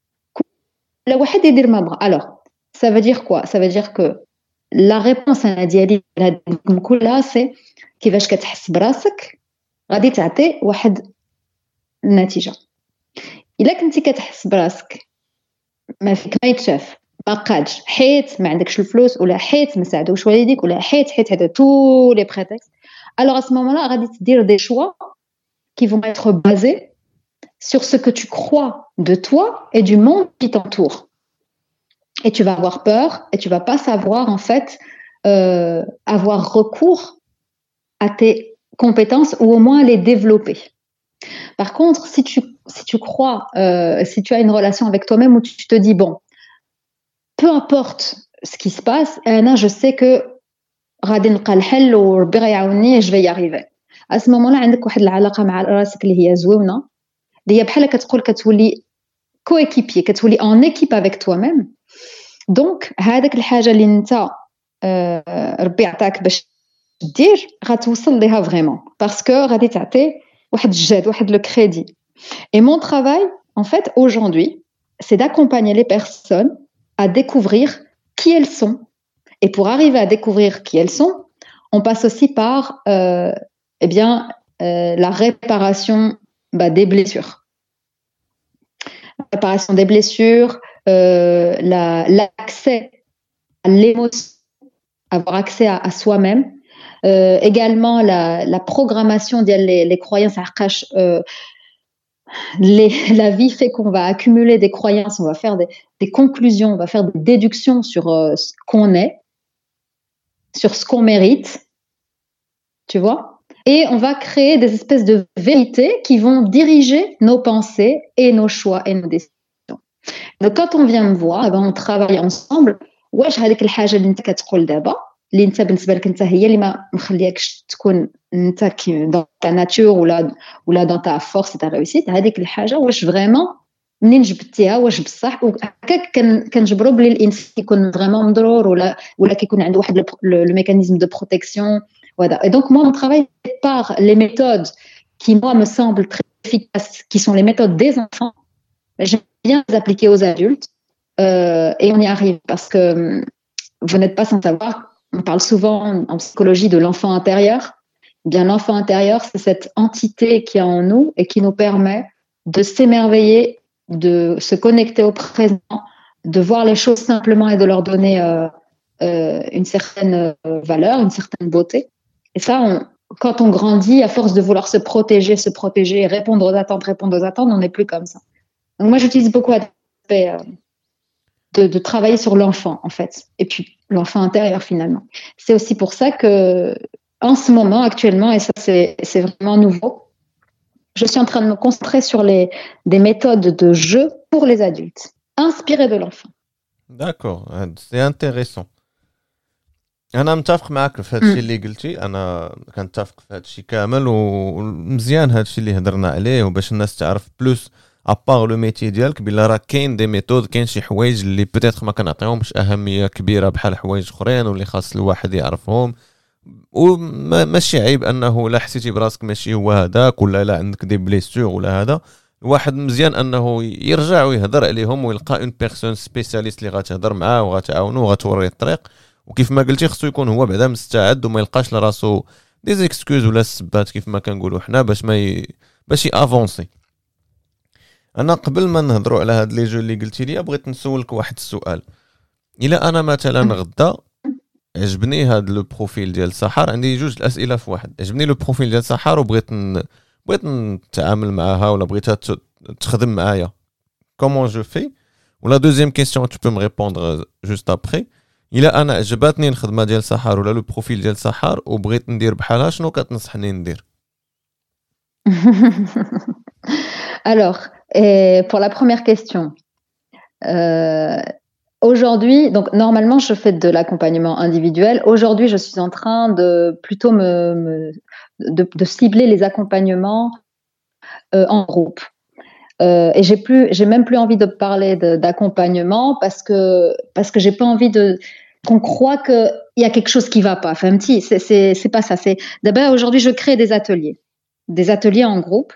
لا واحد يدير ما بغا alors ça veut dire quoi ça veut dire que la réponse انا ديالي لهادكم كلها سي كيفاش كتحس براسك غادي تعطي واحد النتيجه الا كنتي كتحس براسك ما فيك ما يتشاف ما قادش حيت ما عندكش الفلوس ولا حيت ما ساعدوش والديك ولا حيت حيت حيت تو لي بريتكست alors à ce moment-là غادي تدير des choix qui vont être basés sur ce que tu crois de toi et du monde qui t'entoure et tu vas avoir peur et tu vas pas savoir en fait euh, avoir recours à tes compétences ou au moins les développer par contre, si tu, si tu crois, euh, si tu as une relation avec toi-même où tu te dis, bon, peu importe ce qui se passe, Anna, je sais que je vais y arriver. À ce moment-là, عندك واحد العلاقة مع راسك اللي هي زوينة اللي هي بحال كتقول كتولي كويكيبي كتولي en équipe avec toi-même دونك هذاك الحاجة اللي انت ربي عطاك باش دير غتوصل ليها فريمون باسكو غادي تعطي le crédit. Et mon travail, en fait, aujourd'hui, c'est d'accompagner les personnes à découvrir qui elles sont. Et pour arriver à découvrir qui elles sont, on passe aussi par euh, eh euh, la réparation bah, des blessures. La réparation des blessures, euh, l'accès à l'émotion, avoir accès à soi-même, euh, également la, programmation les, croyances euh, la vie fait qu'on va accumuler des croyances, on va faire des, conclusions, on va faire des déductions sur euh, ce qu'on est, sur ce qu'on mérite, tu vois? Et on va créer des espèces de vérités qui vont diriger nos pensées et nos choix et nos décisions. Donc quand on vient me voir, eh ben, on travaille ensemble. Ouais, je اللي انت كتقول دابا اللي انت بالنسبه لك انت هي اللي ما مخليكش تكون انت دون تا ناتور ولا ولا دون تا فورس تا ريوسيت هذيك الحاجه واش فريمون منين جبتيها واش بصح وهكاك كنجبروا بلي الانسان كيكون فريمون مضرور ولا ولا كيكون عنده واحد لو ميكانيزم دو بروتيكسيون voilà et donc moi mon travail par les méthodes qui moi me semblent très efficaces qui sont les méthodes des enfants j'aime bien les appliquer aux adultes euh, et on y arrive parce que vous n'êtes pas sans savoir on parle souvent en psychologie de l'enfant intérieur. Eh bien, l'enfant intérieur, c'est cette entité qui est en nous et qui nous permet de s'émerveiller, de se connecter au présent, de voir les choses simplement et de leur donner euh, euh, une certaine euh, valeur, une certaine beauté. Et ça, quand on grandit, à force de vouloir se protéger, se protéger, répondre aux attentes, répondre aux attentes, on n'est plus comme ça. Donc moi, j'utilise beaucoup de, de travailler sur l'enfant, en fait. Et puis, l'enfant intérieur finalement. C'est aussi pour ça que en ce moment, actuellement, et ça c'est vraiment nouveau, je suis en train de me concentrer sur les, des méthodes de jeu pour les adultes, inspirées de l'enfant. D'accord, c'est intéressant. انا متفق معك في هذا الشيء اللي قلتي انا كنتفق في هذا الشيء كامل ومزيان هذا الشيء اللي هضرنا عليه وباش الناس تعرف بلوس ابار لو ميتي ديالك بلا راه كاين دي ميثود كاين شي حوايج اللي بوتيتر ما كنعطيهمش اهميه كبيره بحال حوايج اخرين واللي خاص الواحد يعرفهم وماشي عيب انه لا حسيتي براسك ماشي هو هذاك ولا لا عندك دي بليستور ولا هذا الواحد مزيان انه يرجع ويهضر عليهم ويلقى اون بيرسون سبيسياليست اللي غتهضر معاه وغتعاونو وغتوريه الطريق وكيف ما قلتي خصو يكون هو بعدا مستعد وما يلقاش لراسو دي زيكسكوز ولا السبات كيف ما كنقولوا حنا باش ما ي... باش يافونسي أنا قبل ما نهضروا على هاد لي جو اللي قلتي لي بغيت نسولك واحد السؤال. إلا أنا مثلا غدا عجبني هاد لو بروفيل ديال سحر عندي جوج الأسئلة في واحد. عجبني لو بروفيل ديال سحر وبغيت ن... بغيت نتعامل معاها ولا بغيتها تخدم معايا. كومون جو في ولا دوزيام كيسيون تو بو مي ريبوندر جوست ابخي إلا أنا عجبتني الخدمة ديال سحر ولا لو بروفيل ديال سحر وبغيت ندير بحالها شنو كتنصحني ندير؟ Alors, et pour la première question, euh, aujourd'hui, donc normalement je fais de l'accompagnement individuel. Aujourd'hui, je suis en train de plutôt me, de, cibler les accompagnements euh, en groupe. Euh, et j'ai plus, j'ai même plus envie de parler d'accompagnement parce que parce que j'ai pas envie de qu'on croit qu'il y a quelque chose qui va pas. Enfin, petit, c'est pas ça. C'est d'abord aujourd'hui, je crée des ateliers, des ateliers en groupe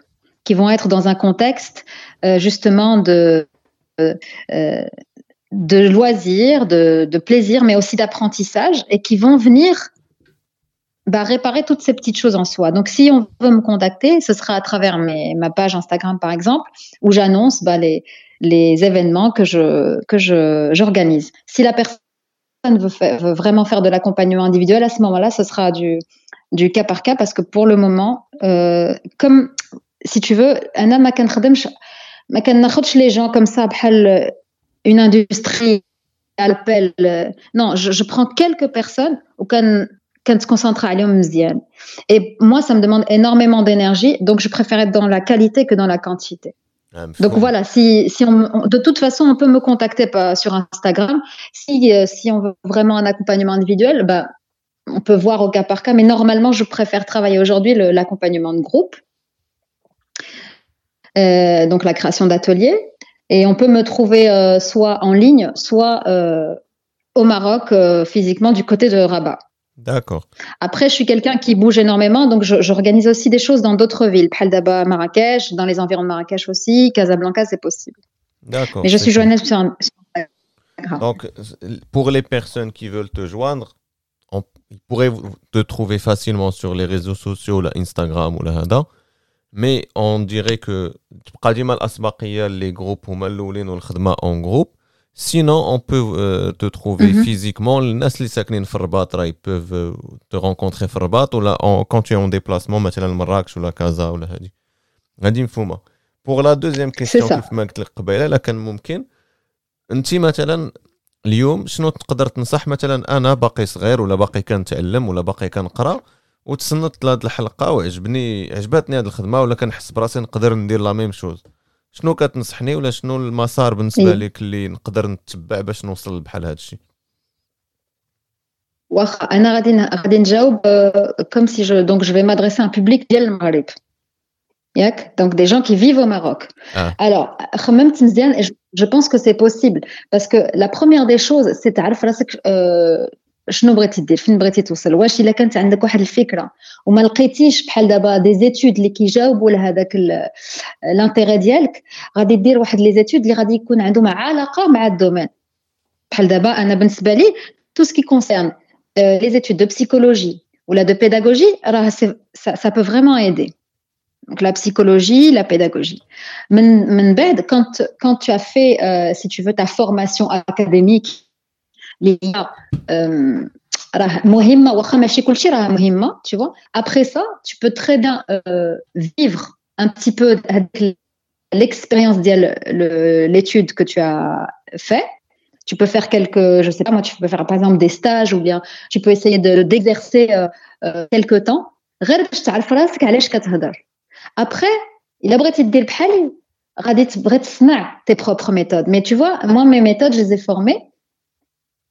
qui vont être dans un contexte euh, justement de euh, de loisirs, de, de plaisir, mais aussi d'apprentissage, et qui vont venir bah, réparer toutes ces petites choses en soi. Donc, si on veut me contacter, ce sera à travers ma page Instagram, par exemple, où j'annonce bah, les, les événements que je que je j'organise. Si la personne veut, vraiment faire de l'accompagnement individuel, à ce moment-là, ce sera du du cas par cas, parce que pour le moment, euh, comme si tu veux, les gens comme ça euh, une industrie euh, non, je, prends quelques personnes ou quand se concentre à Et moi, ça me demande énormément d'énergie, donc je préfère être dans la qualité que dans la quantité. Ah, donc voilà, si, si on, de toute façon, on peut me contacter sur Instagram. Si, euh, si on veut vraiment un accompagnement individuel, bah, on peut voir au cas par cas, mais normalement, je préfère travailler aujourd'hui l'accompagnement de groupe. Euh, donc la création d'ateliers. Et on peut me trouver euh, soit en ligne, soit euh, au Maroc, physiquement, du côté de Rabat. D'accord. Après, je suis quelqu'un qui bouge énormément, donc j'organise aussi des choses dans d'autres villes. Phaldaba, Marrakech, dans les environs de Marrakech aussi, Casablanca, c'est possible. D'accord. Mais je suis joignable sur, Instagram. Donc, pour les personnes qui veulent te joindre, on, ils pourraient te trouver facilement sur les réseaux sociaux, là, Instagram ou là, mais on dirait que les groupes en groupe sinon on peut euh, te trouver mhm. physiquement les ils peuvent euh, te rencontrer ou là quand tu es en déplacement مثلا Marrakech ou la Casa ou la pour la deuxième question كيف ما قلت لك قبيله الا كان ممكن انت مثلا اليوم شنو تقدر تنصح مثلا انا باقي صغير ولا باقي كنتعلم ولا باقي كنقرا وتصنت لهاد الحلقة وعجبني عجبتني هاد الخدمة ولا كنحس براسي نقدر ندير لا ميم شوز. شنو كتنصحني ولا شنو المسار بالنسبة لك اللي نقدر نتبع باش نوصل بحال هاد الشيء واخا أنا غادي غادي نجاوب كوم سي جو دونك جو في مادريسي ان بوبليك ديال المغرب. ياك؟ دونك دي جون كي فيف au Maroc. alors خممت مزيان pense que c'est possible. Parce que la première des choses c'est تعرف راسك شنو بغيتي دير فين بغيتي توصل واش الا كانت عندك واحد الفكره وما لقيتيش بحال دابا دي زيتود اللي كيجاوبوا لهذاك لانتيغي ديالك غادي دير واحد لي زيتود اللي غادي يكون عندهم علاقه مع الدومين بحال دابا انا بالنسبه لي تو سكي كونسيرن لي زيتود دو بسيكولوجي ولا دو بيداغوجي راه سا بو فريمون ايدي Donc la psychologie, la pédagogie. من بعد quand quand tu as fait euh, si tu veux ta formation académique اللي هي راه مهمه واخا ماشي كلشي راه مهمه tu vois après ça tu peux très bien euh, vivre un petit peu l'expérience ديال l'étude que tu as fait Tu peux faire quelques, je sais pas moi, tu peux faire par exemple des stages ou bien tu peux essayer d'exercer euh, euh, quelques temps. Après, il a بغيتي دير بحالي غادي تبغي تسمع tes propres méthodes. Mais tu vois, moi mes méthodes, je les ai formées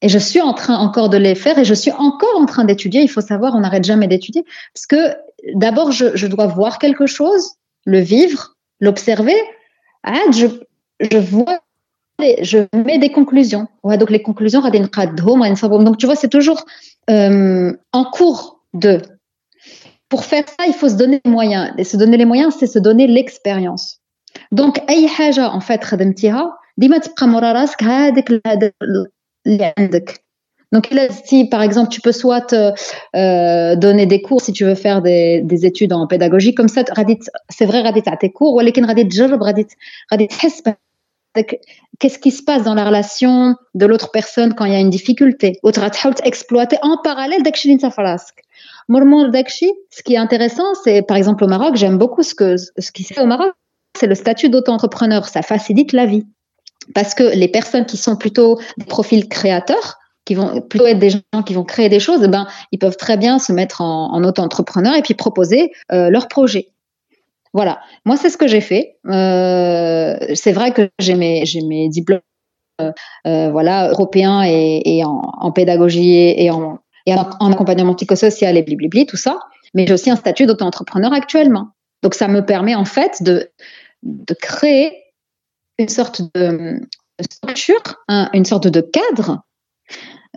et je suis en train encore de les faire et je suis encore en train d'étudier. Il faut savoir, on n'arrête jamais d'étudier parce que d'abord, je, je, dois voir quelque chose, le vivre, l'observer. Ah, je, je vois, je mets des conclusions. Ouais, donc les conclusions, donc tu vois, c'est toujours euh, en cours de. Pour faire ça, il faut se donner les moyens. Et se donner les moyens, c'est se donner l'expérience. Donc, أي حاجة en fait خدمتيها ديما تبقى مورا راسك هذاك donc là, si par exemple, tu peux soit euh, euh, donner des cours si tu veux faire des, études en pédagogie, comme ça, c'est vrai, Radit a tes cours, ou qu'est-ce qui se passe dans la relation de l'autre personne quand il y a une difficulté? Ou exploiter en parallèle ce qui est intéressant, c'est par exemple au Maroc, j'aime beaucoup ce, que, ce qui se fait au Maroc, c'est le statut d'auto-entrepreneur, ça facilite la vie parce que les personnes qui sont plutôt des profils créateurs qui vont plutôt être des gens qui vont créer des choses, eh ben, ils peuvent très bien se mettre en, auto-entrepreneur et puis proposer euh, leur projet. Voilà, moi c'est ce que j'ai fait. Euh, c'est vrai que j'ai mes, mes diplômes euh, voilà, européens et, en, pédagogie et, en, en, accompagnement psychosocial et blibli, tout ça, mais j'ai aussi un statut d'auto-entrepreneur actuellement. Donc ça me permet en fait de créer une sorte de structure, une sorte de cadre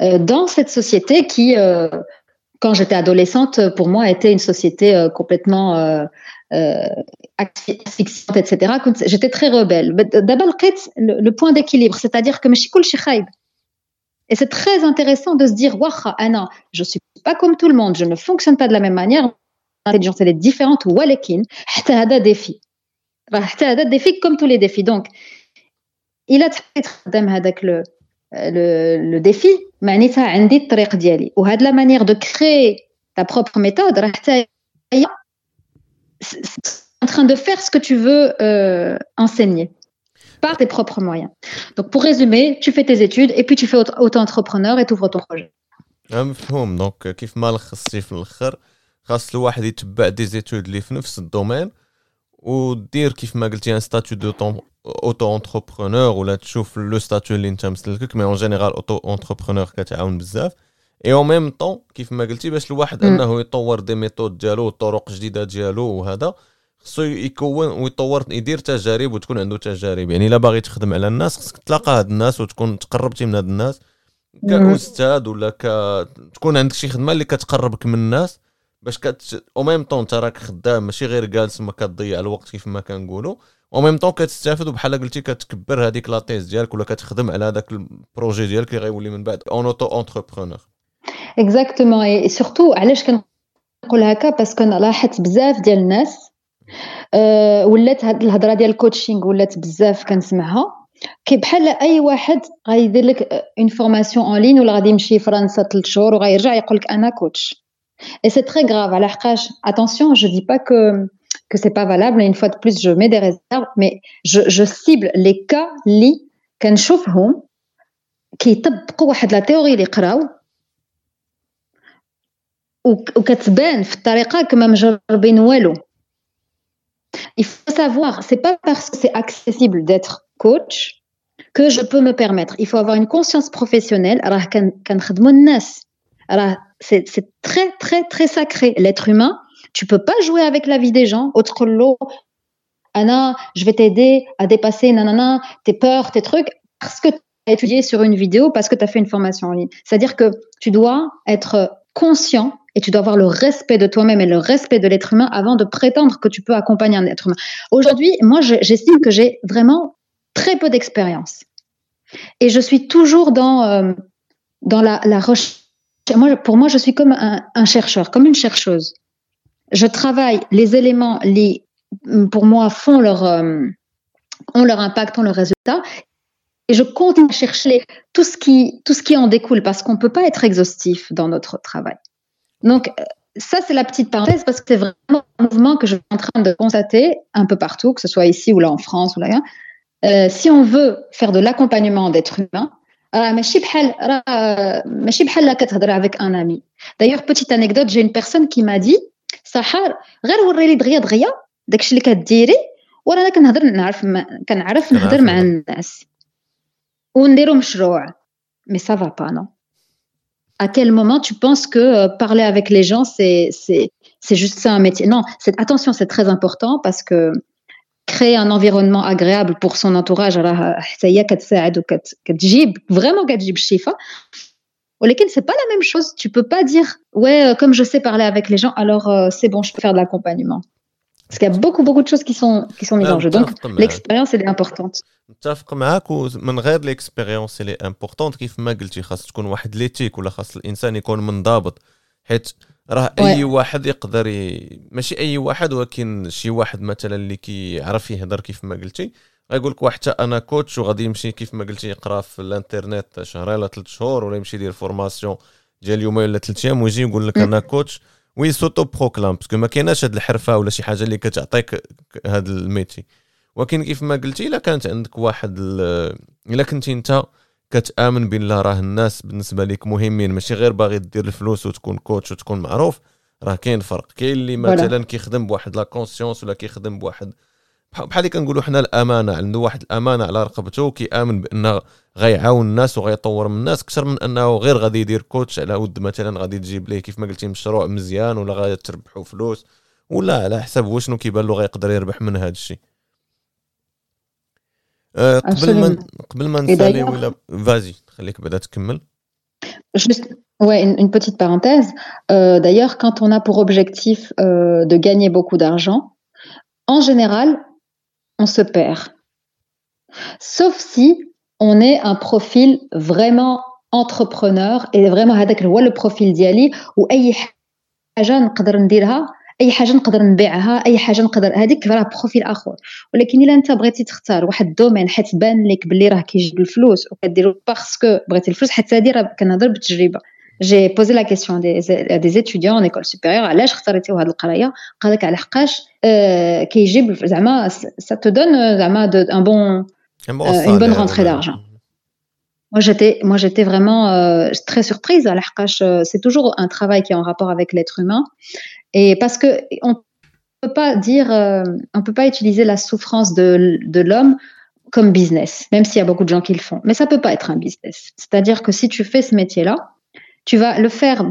euh, dans cette société qui, euh, quand j'étais adolescente, pour moi, était une société euh, complètement asphyxiante, etc. J'étais très rebelle. D'abord, le, point d'équilibre, c'est-à-dire que et c'est très intéressant de se dire, Anna, je ne suis pas comme tout le monde, je ne fonctionne pas de la même manière. L'intelligence, elle est différente. Walekin, un défi. un défi comme tous les défis. Donc, il a avec le, le, le défi معناتها عندي الطريق ديالي وهاد لا مانيير دو كري ta propre méthode راه حتى en train de faire ce que tu veux euh, enseigner par tes propres moyens. Donc pour résumer, tu fais tes études et puis tu fais auto-entrepreneur et tu ouvres ton projet. مفهوم دونك كيف ما لخصتي في الاخر خاص الواحد يتبع دي زيتود اللي في نفس الدومين ودير كيف ما قلتي ان ستاتيو دو اوتو انتربرونور ولا تشوف لو ستاتيو اللي انت مسلكك مي اون جينيرال اوتو انتربرونور كتعاون بزاف اي أو ميم طون كيف ما قلتي باش الواحد انه يطور دي ميثود ديالو وطرق جديده ديالو وهذا خصو يكون ويطور يدير تجارب وتكون عنده تجارب يعني الا باغي تخدم على الناس خصك تلاقى هاد الناس وتكون تقربتي من هاد الناس كاستاذ ولا ك تكون عندك شي خدمه اللي كتقربك من الناس باش كت أو ميم طون انت راك خدام ماشي غير جالس ما كتضيع الوقت كيف ما كنقولوا. أو ميم طون كتستافد وبحال قلتي كتكبر هذيك لاطيز ديالك ولا كتخدم على هذاك البروجي ديالك اللي غيولي من بعد اون اوتو اونتربرونور اكزاكتومون اي سورتو علاش كنقول هكا؟ باسكو أنا لاحظت بزاف ديال الناس أه ولات هاد الهضرة ديال الكوتشينغ ولات بزاف كنسمعها. كي بحال أي واحد غيدير لك اون فورماسيون اون لين ولا غادي يمشي فرنسا ثلاث شهور وغيرجع يقول لك أنا كوتش Et c'est très grave. Alors, attention, je dis pas que que c'est pas valable. Une fois de plus, je mets des réserves, mais je, je cible les cas li كنشوفهم كيطبقوا واحد لا تيوري اللي قراو وكتبان في الطريقه كما مجربين والو il faut savoir c'est pas parce que c'est accessible d'être coach que je peux me permettre il faut avoir une conscience professionnelle راه كنخدموا الناس راه c'est très, très, très sacré. L'être humain, tu peux pas jouer avec la vie des gens. Autre lot, Anna, je vais t'aider à dépasser nanana, tes peurs, tes trucs, parce que tu as étudié sur une vidéo, parce que tu as fait une formation en ligne. C'est-à-dire que tu dois être conscient et tu dois avoir le respect de toi-même et le respect de l'être humain avant de prétendre que tu peux accompagner un être humain. Aujourd'hui, moi, j'estime que j'ai vraiment très peu d'expérience. Et je suis toujours dans, euh, dans la, la recherche pour moi, je suis comme un, chercheur, comme une chercheuse. Je travaille les éléments, les, pour moi, font leur, euh, ont leur impact, ont leur résultat. Et je continue à chercher tout ce qui, tout ce qui en découle parce qu'on ne peut pas être exhaustif dans notre travail. Donc, euh, ça, c'est la petite parenthèse parce que c'est vraiment un mouvement que je suis en train de constater un peu partout, que ce soit ici ou là en France ou là. Euh, si on veut faire de l'accompagnement d'êtres humains, راه ماشي بحال راه ماشي بحال لا كتهضر افيك ان امي دايوغ بوتيت انيكدوت جي اون بيرسون كي ما دي سحار غير وري لي دغيا دغيا داكشي اللي كديري ورانا كنهضر نعرف كنعرف نهضر مع الناس ونديرو مشروع مي سا فا با نو à quel moment tu penses que euh, parler avec les gens, c'est, c'est, c'est juste ça un métier Non, c'est, attention, c'est très important parce que créer un environnement agréable pour son entourage, vraiment chifa. ce c'est pas la même chose. Tu peux pas dire, ouais, euh, comme je sais parler avec les gens, alors euh, c'est bon, je peux faire de l'accompagnement. Parce qu'il y a beaucoup, beaucoup de choses qui sont, qui sont mises en jeu. Donc, l'expérience, elle est importante. متفق معاك ومن غير ليكسبيريونس اللي امبورطونت كيف ما قلتي خاص تكون واحد ليتيك ولا خاص الانسان يكون منضبط حيت راه أي واحد يقدر ي... ماشي أي واحد ولكن شي واحد مثلا اللي كيعرف يهضر كيف ما قلتي غيقول لك واحد أنا كوتش وغادي يمشي كيف ما قلتي يقرأ في الإنترنت شهرين ولا ثلاث شهور ولا يمشي يدير فورماسيون ديال يومين ولا ثلاث أيام ويجي يقول لك أنا كوتش وي سوتو بروكلام باسكو ما كايناش هاد الحرفة ولا شي حاجة اللي كتعطيك هاد الميتي. ولكن كيف ما قلتي إلا كانت عندك واحد إلا كنتي أنت كتامن بالله راه الناس بالنسبة لك مهمين ماشي غير باغي دير الفلوس وتكون كوتش وتكون معروف راه كاين فرق. كاين اللي مثلا كيخدم بواحد لا كونسيونس ولا كيخدم بواحد بحال اللي كنقولوا حنا الأمانة عنده واحد الأمانة على رقبته وكيآمن بانه غيعاون الناس وغيطور من الناس أكثر من أنه غير غادي يدير كوتش على ود مثلا غادي تجيب ليه كيف ما قلتي مشروع مزيان ولا غادي تربحوا فلوس ولا على حسب هو شنو كيبان له غيقدر يربح من هذا الشيء. قبل ما قبل ما نسالي ولا فازي خليك بعدا تكمل Juste, ouais, une, une petite parenthèse. Euh, D'ailleurs, quand on a pour objectif euh, de gagner beaucoup d'argent, en général, on se perd. Sauf si on est un profil vraiment entrepreneur et vraiment هذاك هو le profil ديالي واي حاجه نقدر نديرها اي حاجه نقدر نبيعها اي حاجه نقدر هذيك راه بروفيل اخر ولكن الا انت بغيتي تختار واحد الدومين حيت بان لك باللي راه كيجيب الفلوس وكديرو باسكو بغيتي الفلوس حتى هذه راه كنهضر بالتجربه جي بوزي لا كيسيون دي دي اتيديون ان ايكول سوبيريور علاش اختاريتيو هذه القرايه قال لك على حقاش كيجيب زعما سا تو دون زعما ان بون une bonne rentrée d'argent. Moi, j'étais, moi, j'étais vraiment euh, très surprise à l'Arkash. C'est toujours un travail qui est en rapport avec l'être humain. Et parce que on peut pas dire, euh, on peut pas utiliser la souffrance de, de l'homme comme business, même s'il y a beaucoup de gens qui le font. Mais ça peut pas être un business. C'est-à-dire que si tu fais ce métier-là, tu vas le faire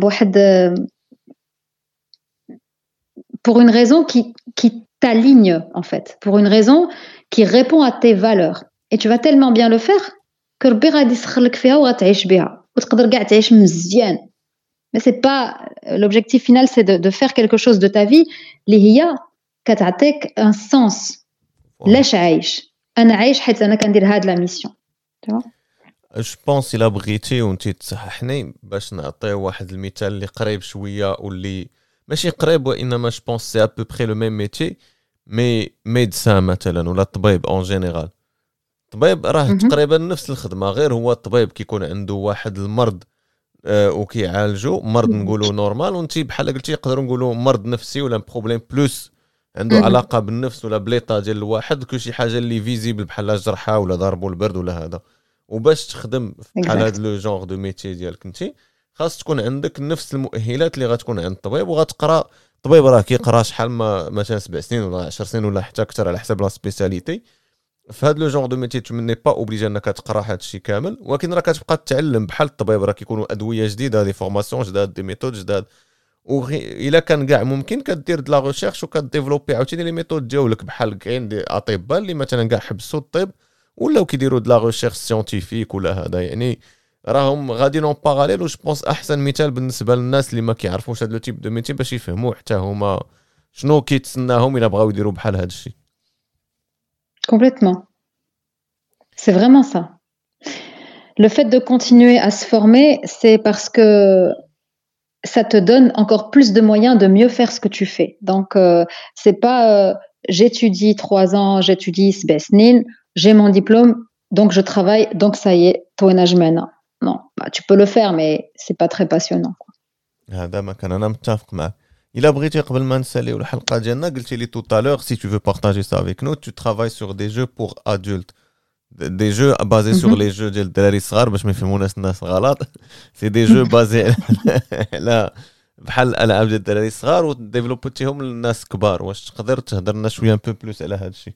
pour une raison qui, qui t'aligne, en fait, pour une raison qui répond à tes valeurs. Et tu vas tellement bien le faire que mais c'est pas l'objectif final c'est de, de faire quelque chose de ta vie اللي هي كتعطيك un sens علاش عايش انا عايش حيت انا كندير هاد لا ميسيون جو بونس الا بغيتي وانت تصححني باش نعطي واحد المثال اللي قريب شويه واللي ماشي قريب وانما جو بونس سي ابو بري لو ميم ميتي مي ميدسان مثلا ولا الطبيب اون جينيرال الطبيب راه تقريبا نفس الخدمه غير هو الطبيب كيكون عنده واحد المرض آه وكيعالجو. مرض نقولوا نورمال وانت بحال قلتي نقدروا نقولوا مرض نفسي ولا بروبليم بلوس. عنده علاقة بالنفس ولا بليطا ديال الواحد كل شي حاجة اللي فيزيبل بحال جرحه ولا ضربوا البرد ولا هذا. وباش تخدم بحال هذا لو جونغ دو ميتي ديالك انت خاص تكون عندك نفس المؤهلات اللي غتكون عند الطبيب وغتقرأ. الطبيب راه كيقرأ شحال ما مثلا سبع سنين ولا 10 سنين ولا حتى أكثر على حسب لا سبيسياليتي. في هذا لو جونغ دو ميتي تو مني با اوبليجي انك تقرا هذا الشيء كامل ولكن راه كتبقى تتعلم بحال الطبيب راه كيكونوا أدوية جديدة دي فورماسيون جداد دي ميثود جداد. و إلا كان كاع ممكن كدير د لا ريشيرش وكديفلوبي عاوتاني لي ميثود ديالك بحال كاين دي أطباء اللي مثلا كاع حبسوا الطب ولاو كيديروا د لا ريشيرش سيونتيفيك ولا هذا. يعني راهم غاديين اون باراليل وش بونس أحسن مثال بالنسبة للناس اللي ما كيعرفوش هذا لو تيب دو ميتي باش يفهموا حتى هما شنو كيتسناهم إلا بغاو يديروا بحال هذا الشيء Complètement. C'est vraiment ça. Le fait de continuer à se former, c'est parce que ça te donne encore plus de moyens de mieux faire ce que tu fais. Donc, euh, c'est pas euh, j'étudie trois ans, j'étudie Sbesnin, j'ai mon diplôme, donc je travaille, donc ça y est, Toenajmen. Non, bah, tu peux le faire, mais c'est pas très passionnant. ما كان انا متفق معك الا بغيتي قبل ما نساليو الحلقه ديالنا قلتي لي tout à l'heure si tu veux partager ça avec nous tu travailles sur des jeux pour adultes دي جو بازي سور لي جو ديال الدراري الصغار باش ما يفهموناش الناس غلط سي دي جو بازي على بحال الالعاب ديال الدراري الصغار وديفلوبيتيهم للناس كبار واش تقدر تهضر لنا شويه ان بو بلوس على هذا الشيء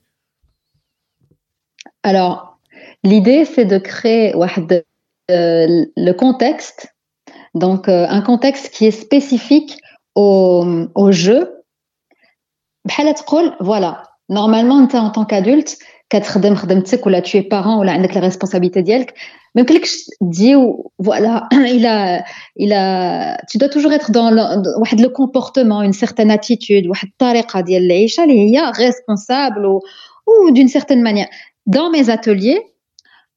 Alors, l'idée, c'est de créer euh, le contexte, donc euh, un contexte qui est spécifique au, au jeu. Voilà, normalement, en tant qu'adulte, كتخدم خدمتك ولا tu es parent ولا عندك la responsabilité ديالك ما يمكنلكش تجي voilà il a il a tu dois toujours être dans واحد le comportement une certaine attitude واحد الطريقه ديال العيشه اللي هي responsable ou, ou d'une certaine manière dans mes ateliers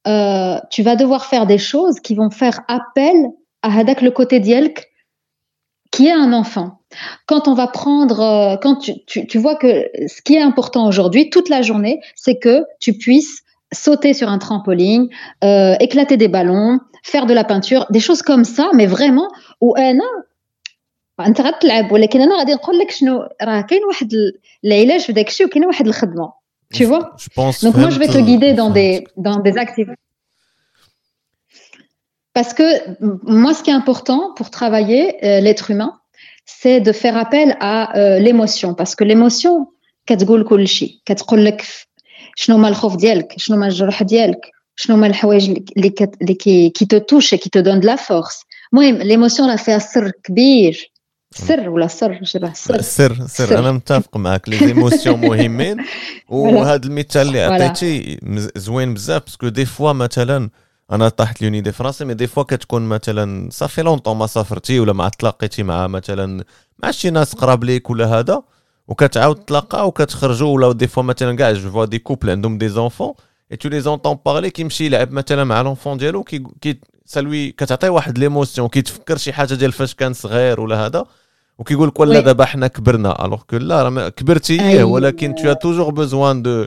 euh, tu vas devoir faire des choses qui vont faire appel à هذاك le côté ديالك qui est un enfant quand on va prendre, euh, quand tu, tu, tu vois que ce qui est important aujourd'hui, toute la journée, c'est que tu puisses sauter sur un trampoline, euh, éclater des ballons, faire de la peinture, des choses comme ça, mais vraiment où انا انت غتلعب ولكن انا غادي نقول لك شنو راه كاين واحد العلاج في داك الشيء وكاين واحد الخدمه tu vois donc moi je vais te guider dans des dans des activités parce que moi ce qui est important pour travailler euh, l'être humain c'est de faire appel à euh, l'émotion parce que l'émotion كتقول كل شيء كتقول لك شنو هما الخوف ديالك شنو هما الجروح ديالك شنو هما الحوايج اللي كت... اللي كي كي تو توش كي تو دون دو لا فورس المهم ليموسيون راه فيها سر كبير سر ولا سر شبه سر سر سر انا متفق معك لي زيموسيون مهمين وهذا المثال اللي عطيتي زوين بزاف باسكو دي فوا مثلا أنا طاحت لوني دي فرنسي مي دي فوا كتكون مثلا صافي لونطون ما سافرتي ولا ما تلاقيتي مع مثلا مع شي ناس قراب ليك ولا هذا وكتعاود تلاقى وكتخرجوا ولا دي فوا مثلا كاع جو فوا دي كوبل عندهم دي زونفون اي تو لي زونطون بارلي كيمشي يلعب مثلا مع لونفون ديالو كي كي سالوي كتعطيه واحد ليموسيون كيتفكر شي حاجة ديال فاش كان صغير ولا هذا وكيقول لك ولا دابا حنا كبرنا الوغ كو لا راه كبرتي إيه ولكن تو توجور بوزوان دو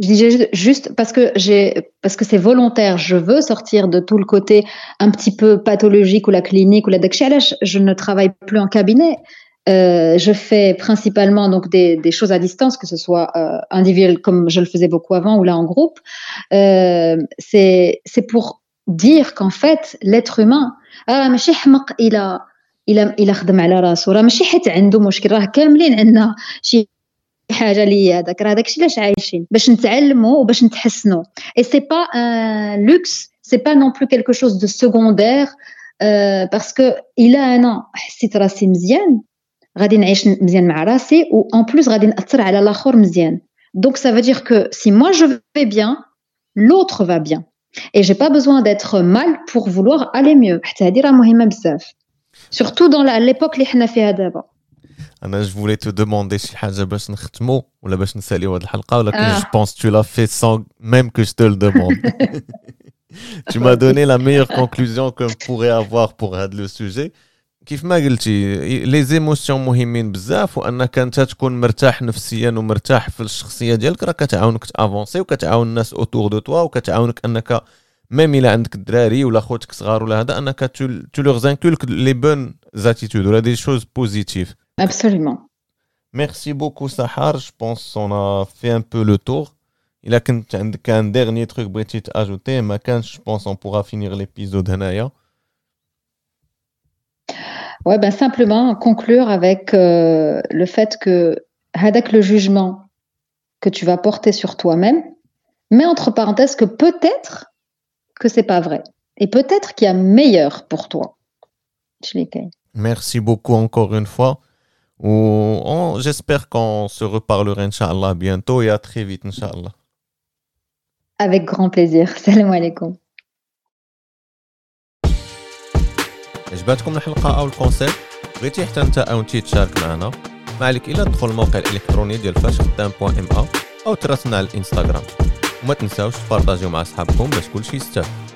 Je disais juste parce que j'ai, parce que c'est volontaire. Je veux sortir de tout le côté un petit peu pathologique ou la clinique ou la dakshalash. Je ne travaille plus en cabinet. Euh, je fais principalement donc des, des, choses à distance, que ce soit euh, individuel comme je le faisais beaucoup avant ou là en groupe. Euh, c'est c'est pour dire qu'en fait l'être humain ah ماشي حمق الى الى الى خدم على راسو راه ماشي حيت عنده مشكل راه كاملين عندنا شي حاجه ليا هذاك راه داكشي علاش عايشين باش نتعلموا وباش نتحسنوا اي سي با ان لوكس سي با نون بلو كيلكو شوز دو سكوندير باسكو الا انا حسيت راسي مزيان غادي نعيش مزيان مع راسي و ان بلوس غادي ناثر على الاخر مزيان دونك ça veut dire que si moi je vais bien l'autre va bien et j'ai pas besoin d'être mal pour vouloir aller mieux حتى هذه راه مهمه بزاف surtout dans l'époque اللي حنا فيها دابا انا جو فولي تو دوموندي شي حاجه باش نختمو ولا باش نساليو هذه الحلقه ولكن جو بونس تو لا في سون ميم كو جو تو دوموند tu m'as donné la meilleure conclusion qu'on pourrait avoir pour هذا لو سوجي كيف ما قلتي لي زيموسيون مهمين بزاف وانك انت تكون مرتاح نفسيا ومرتاح في الشخصيه ديالك راه كتعاونك تافونسي وكتعاون الناس اوتور دو توا وكتعاونك انك ميم الا عندك الدراري ولا خوتك صغار ولا هذا انك تو لوغ انكولك لي بون زاتيتود ولا دي شوز بوزيتيف Absolument. Merci beaucoup, Sahar. Je pense qu'on a fait un peu le tour. Il a qu'un dernier truc Brigitte à ajouter. Mais je pense qu'on pourra finir l'épisode. Ouais, ben simplement conclure avec euh, le fait que avec le jugement que tu vas porter sur toi-même, mais entre parenthèses que peut-être que c'est pas vrai et peut-être qu'il y a meilleur pour toi. Merci beaucoup encore une fois. J'espère qu'on se reparlera, Inch'Allah, bientôt et à très vite, Inch'Allah. Avec grand plaisir. Salam alaikum. عجبتكم الحلقة أو الكونسيبت بغيتي حتى أنت أو أنت تشارك معنا ما عليك إلا تدخل الموقع الإلكتروني ديال فاش خدام بوان ام أو تراسلنا على الإنستغرام وما تنساوش تبارطاجيو مع أصحابكم باش كلشي يستافد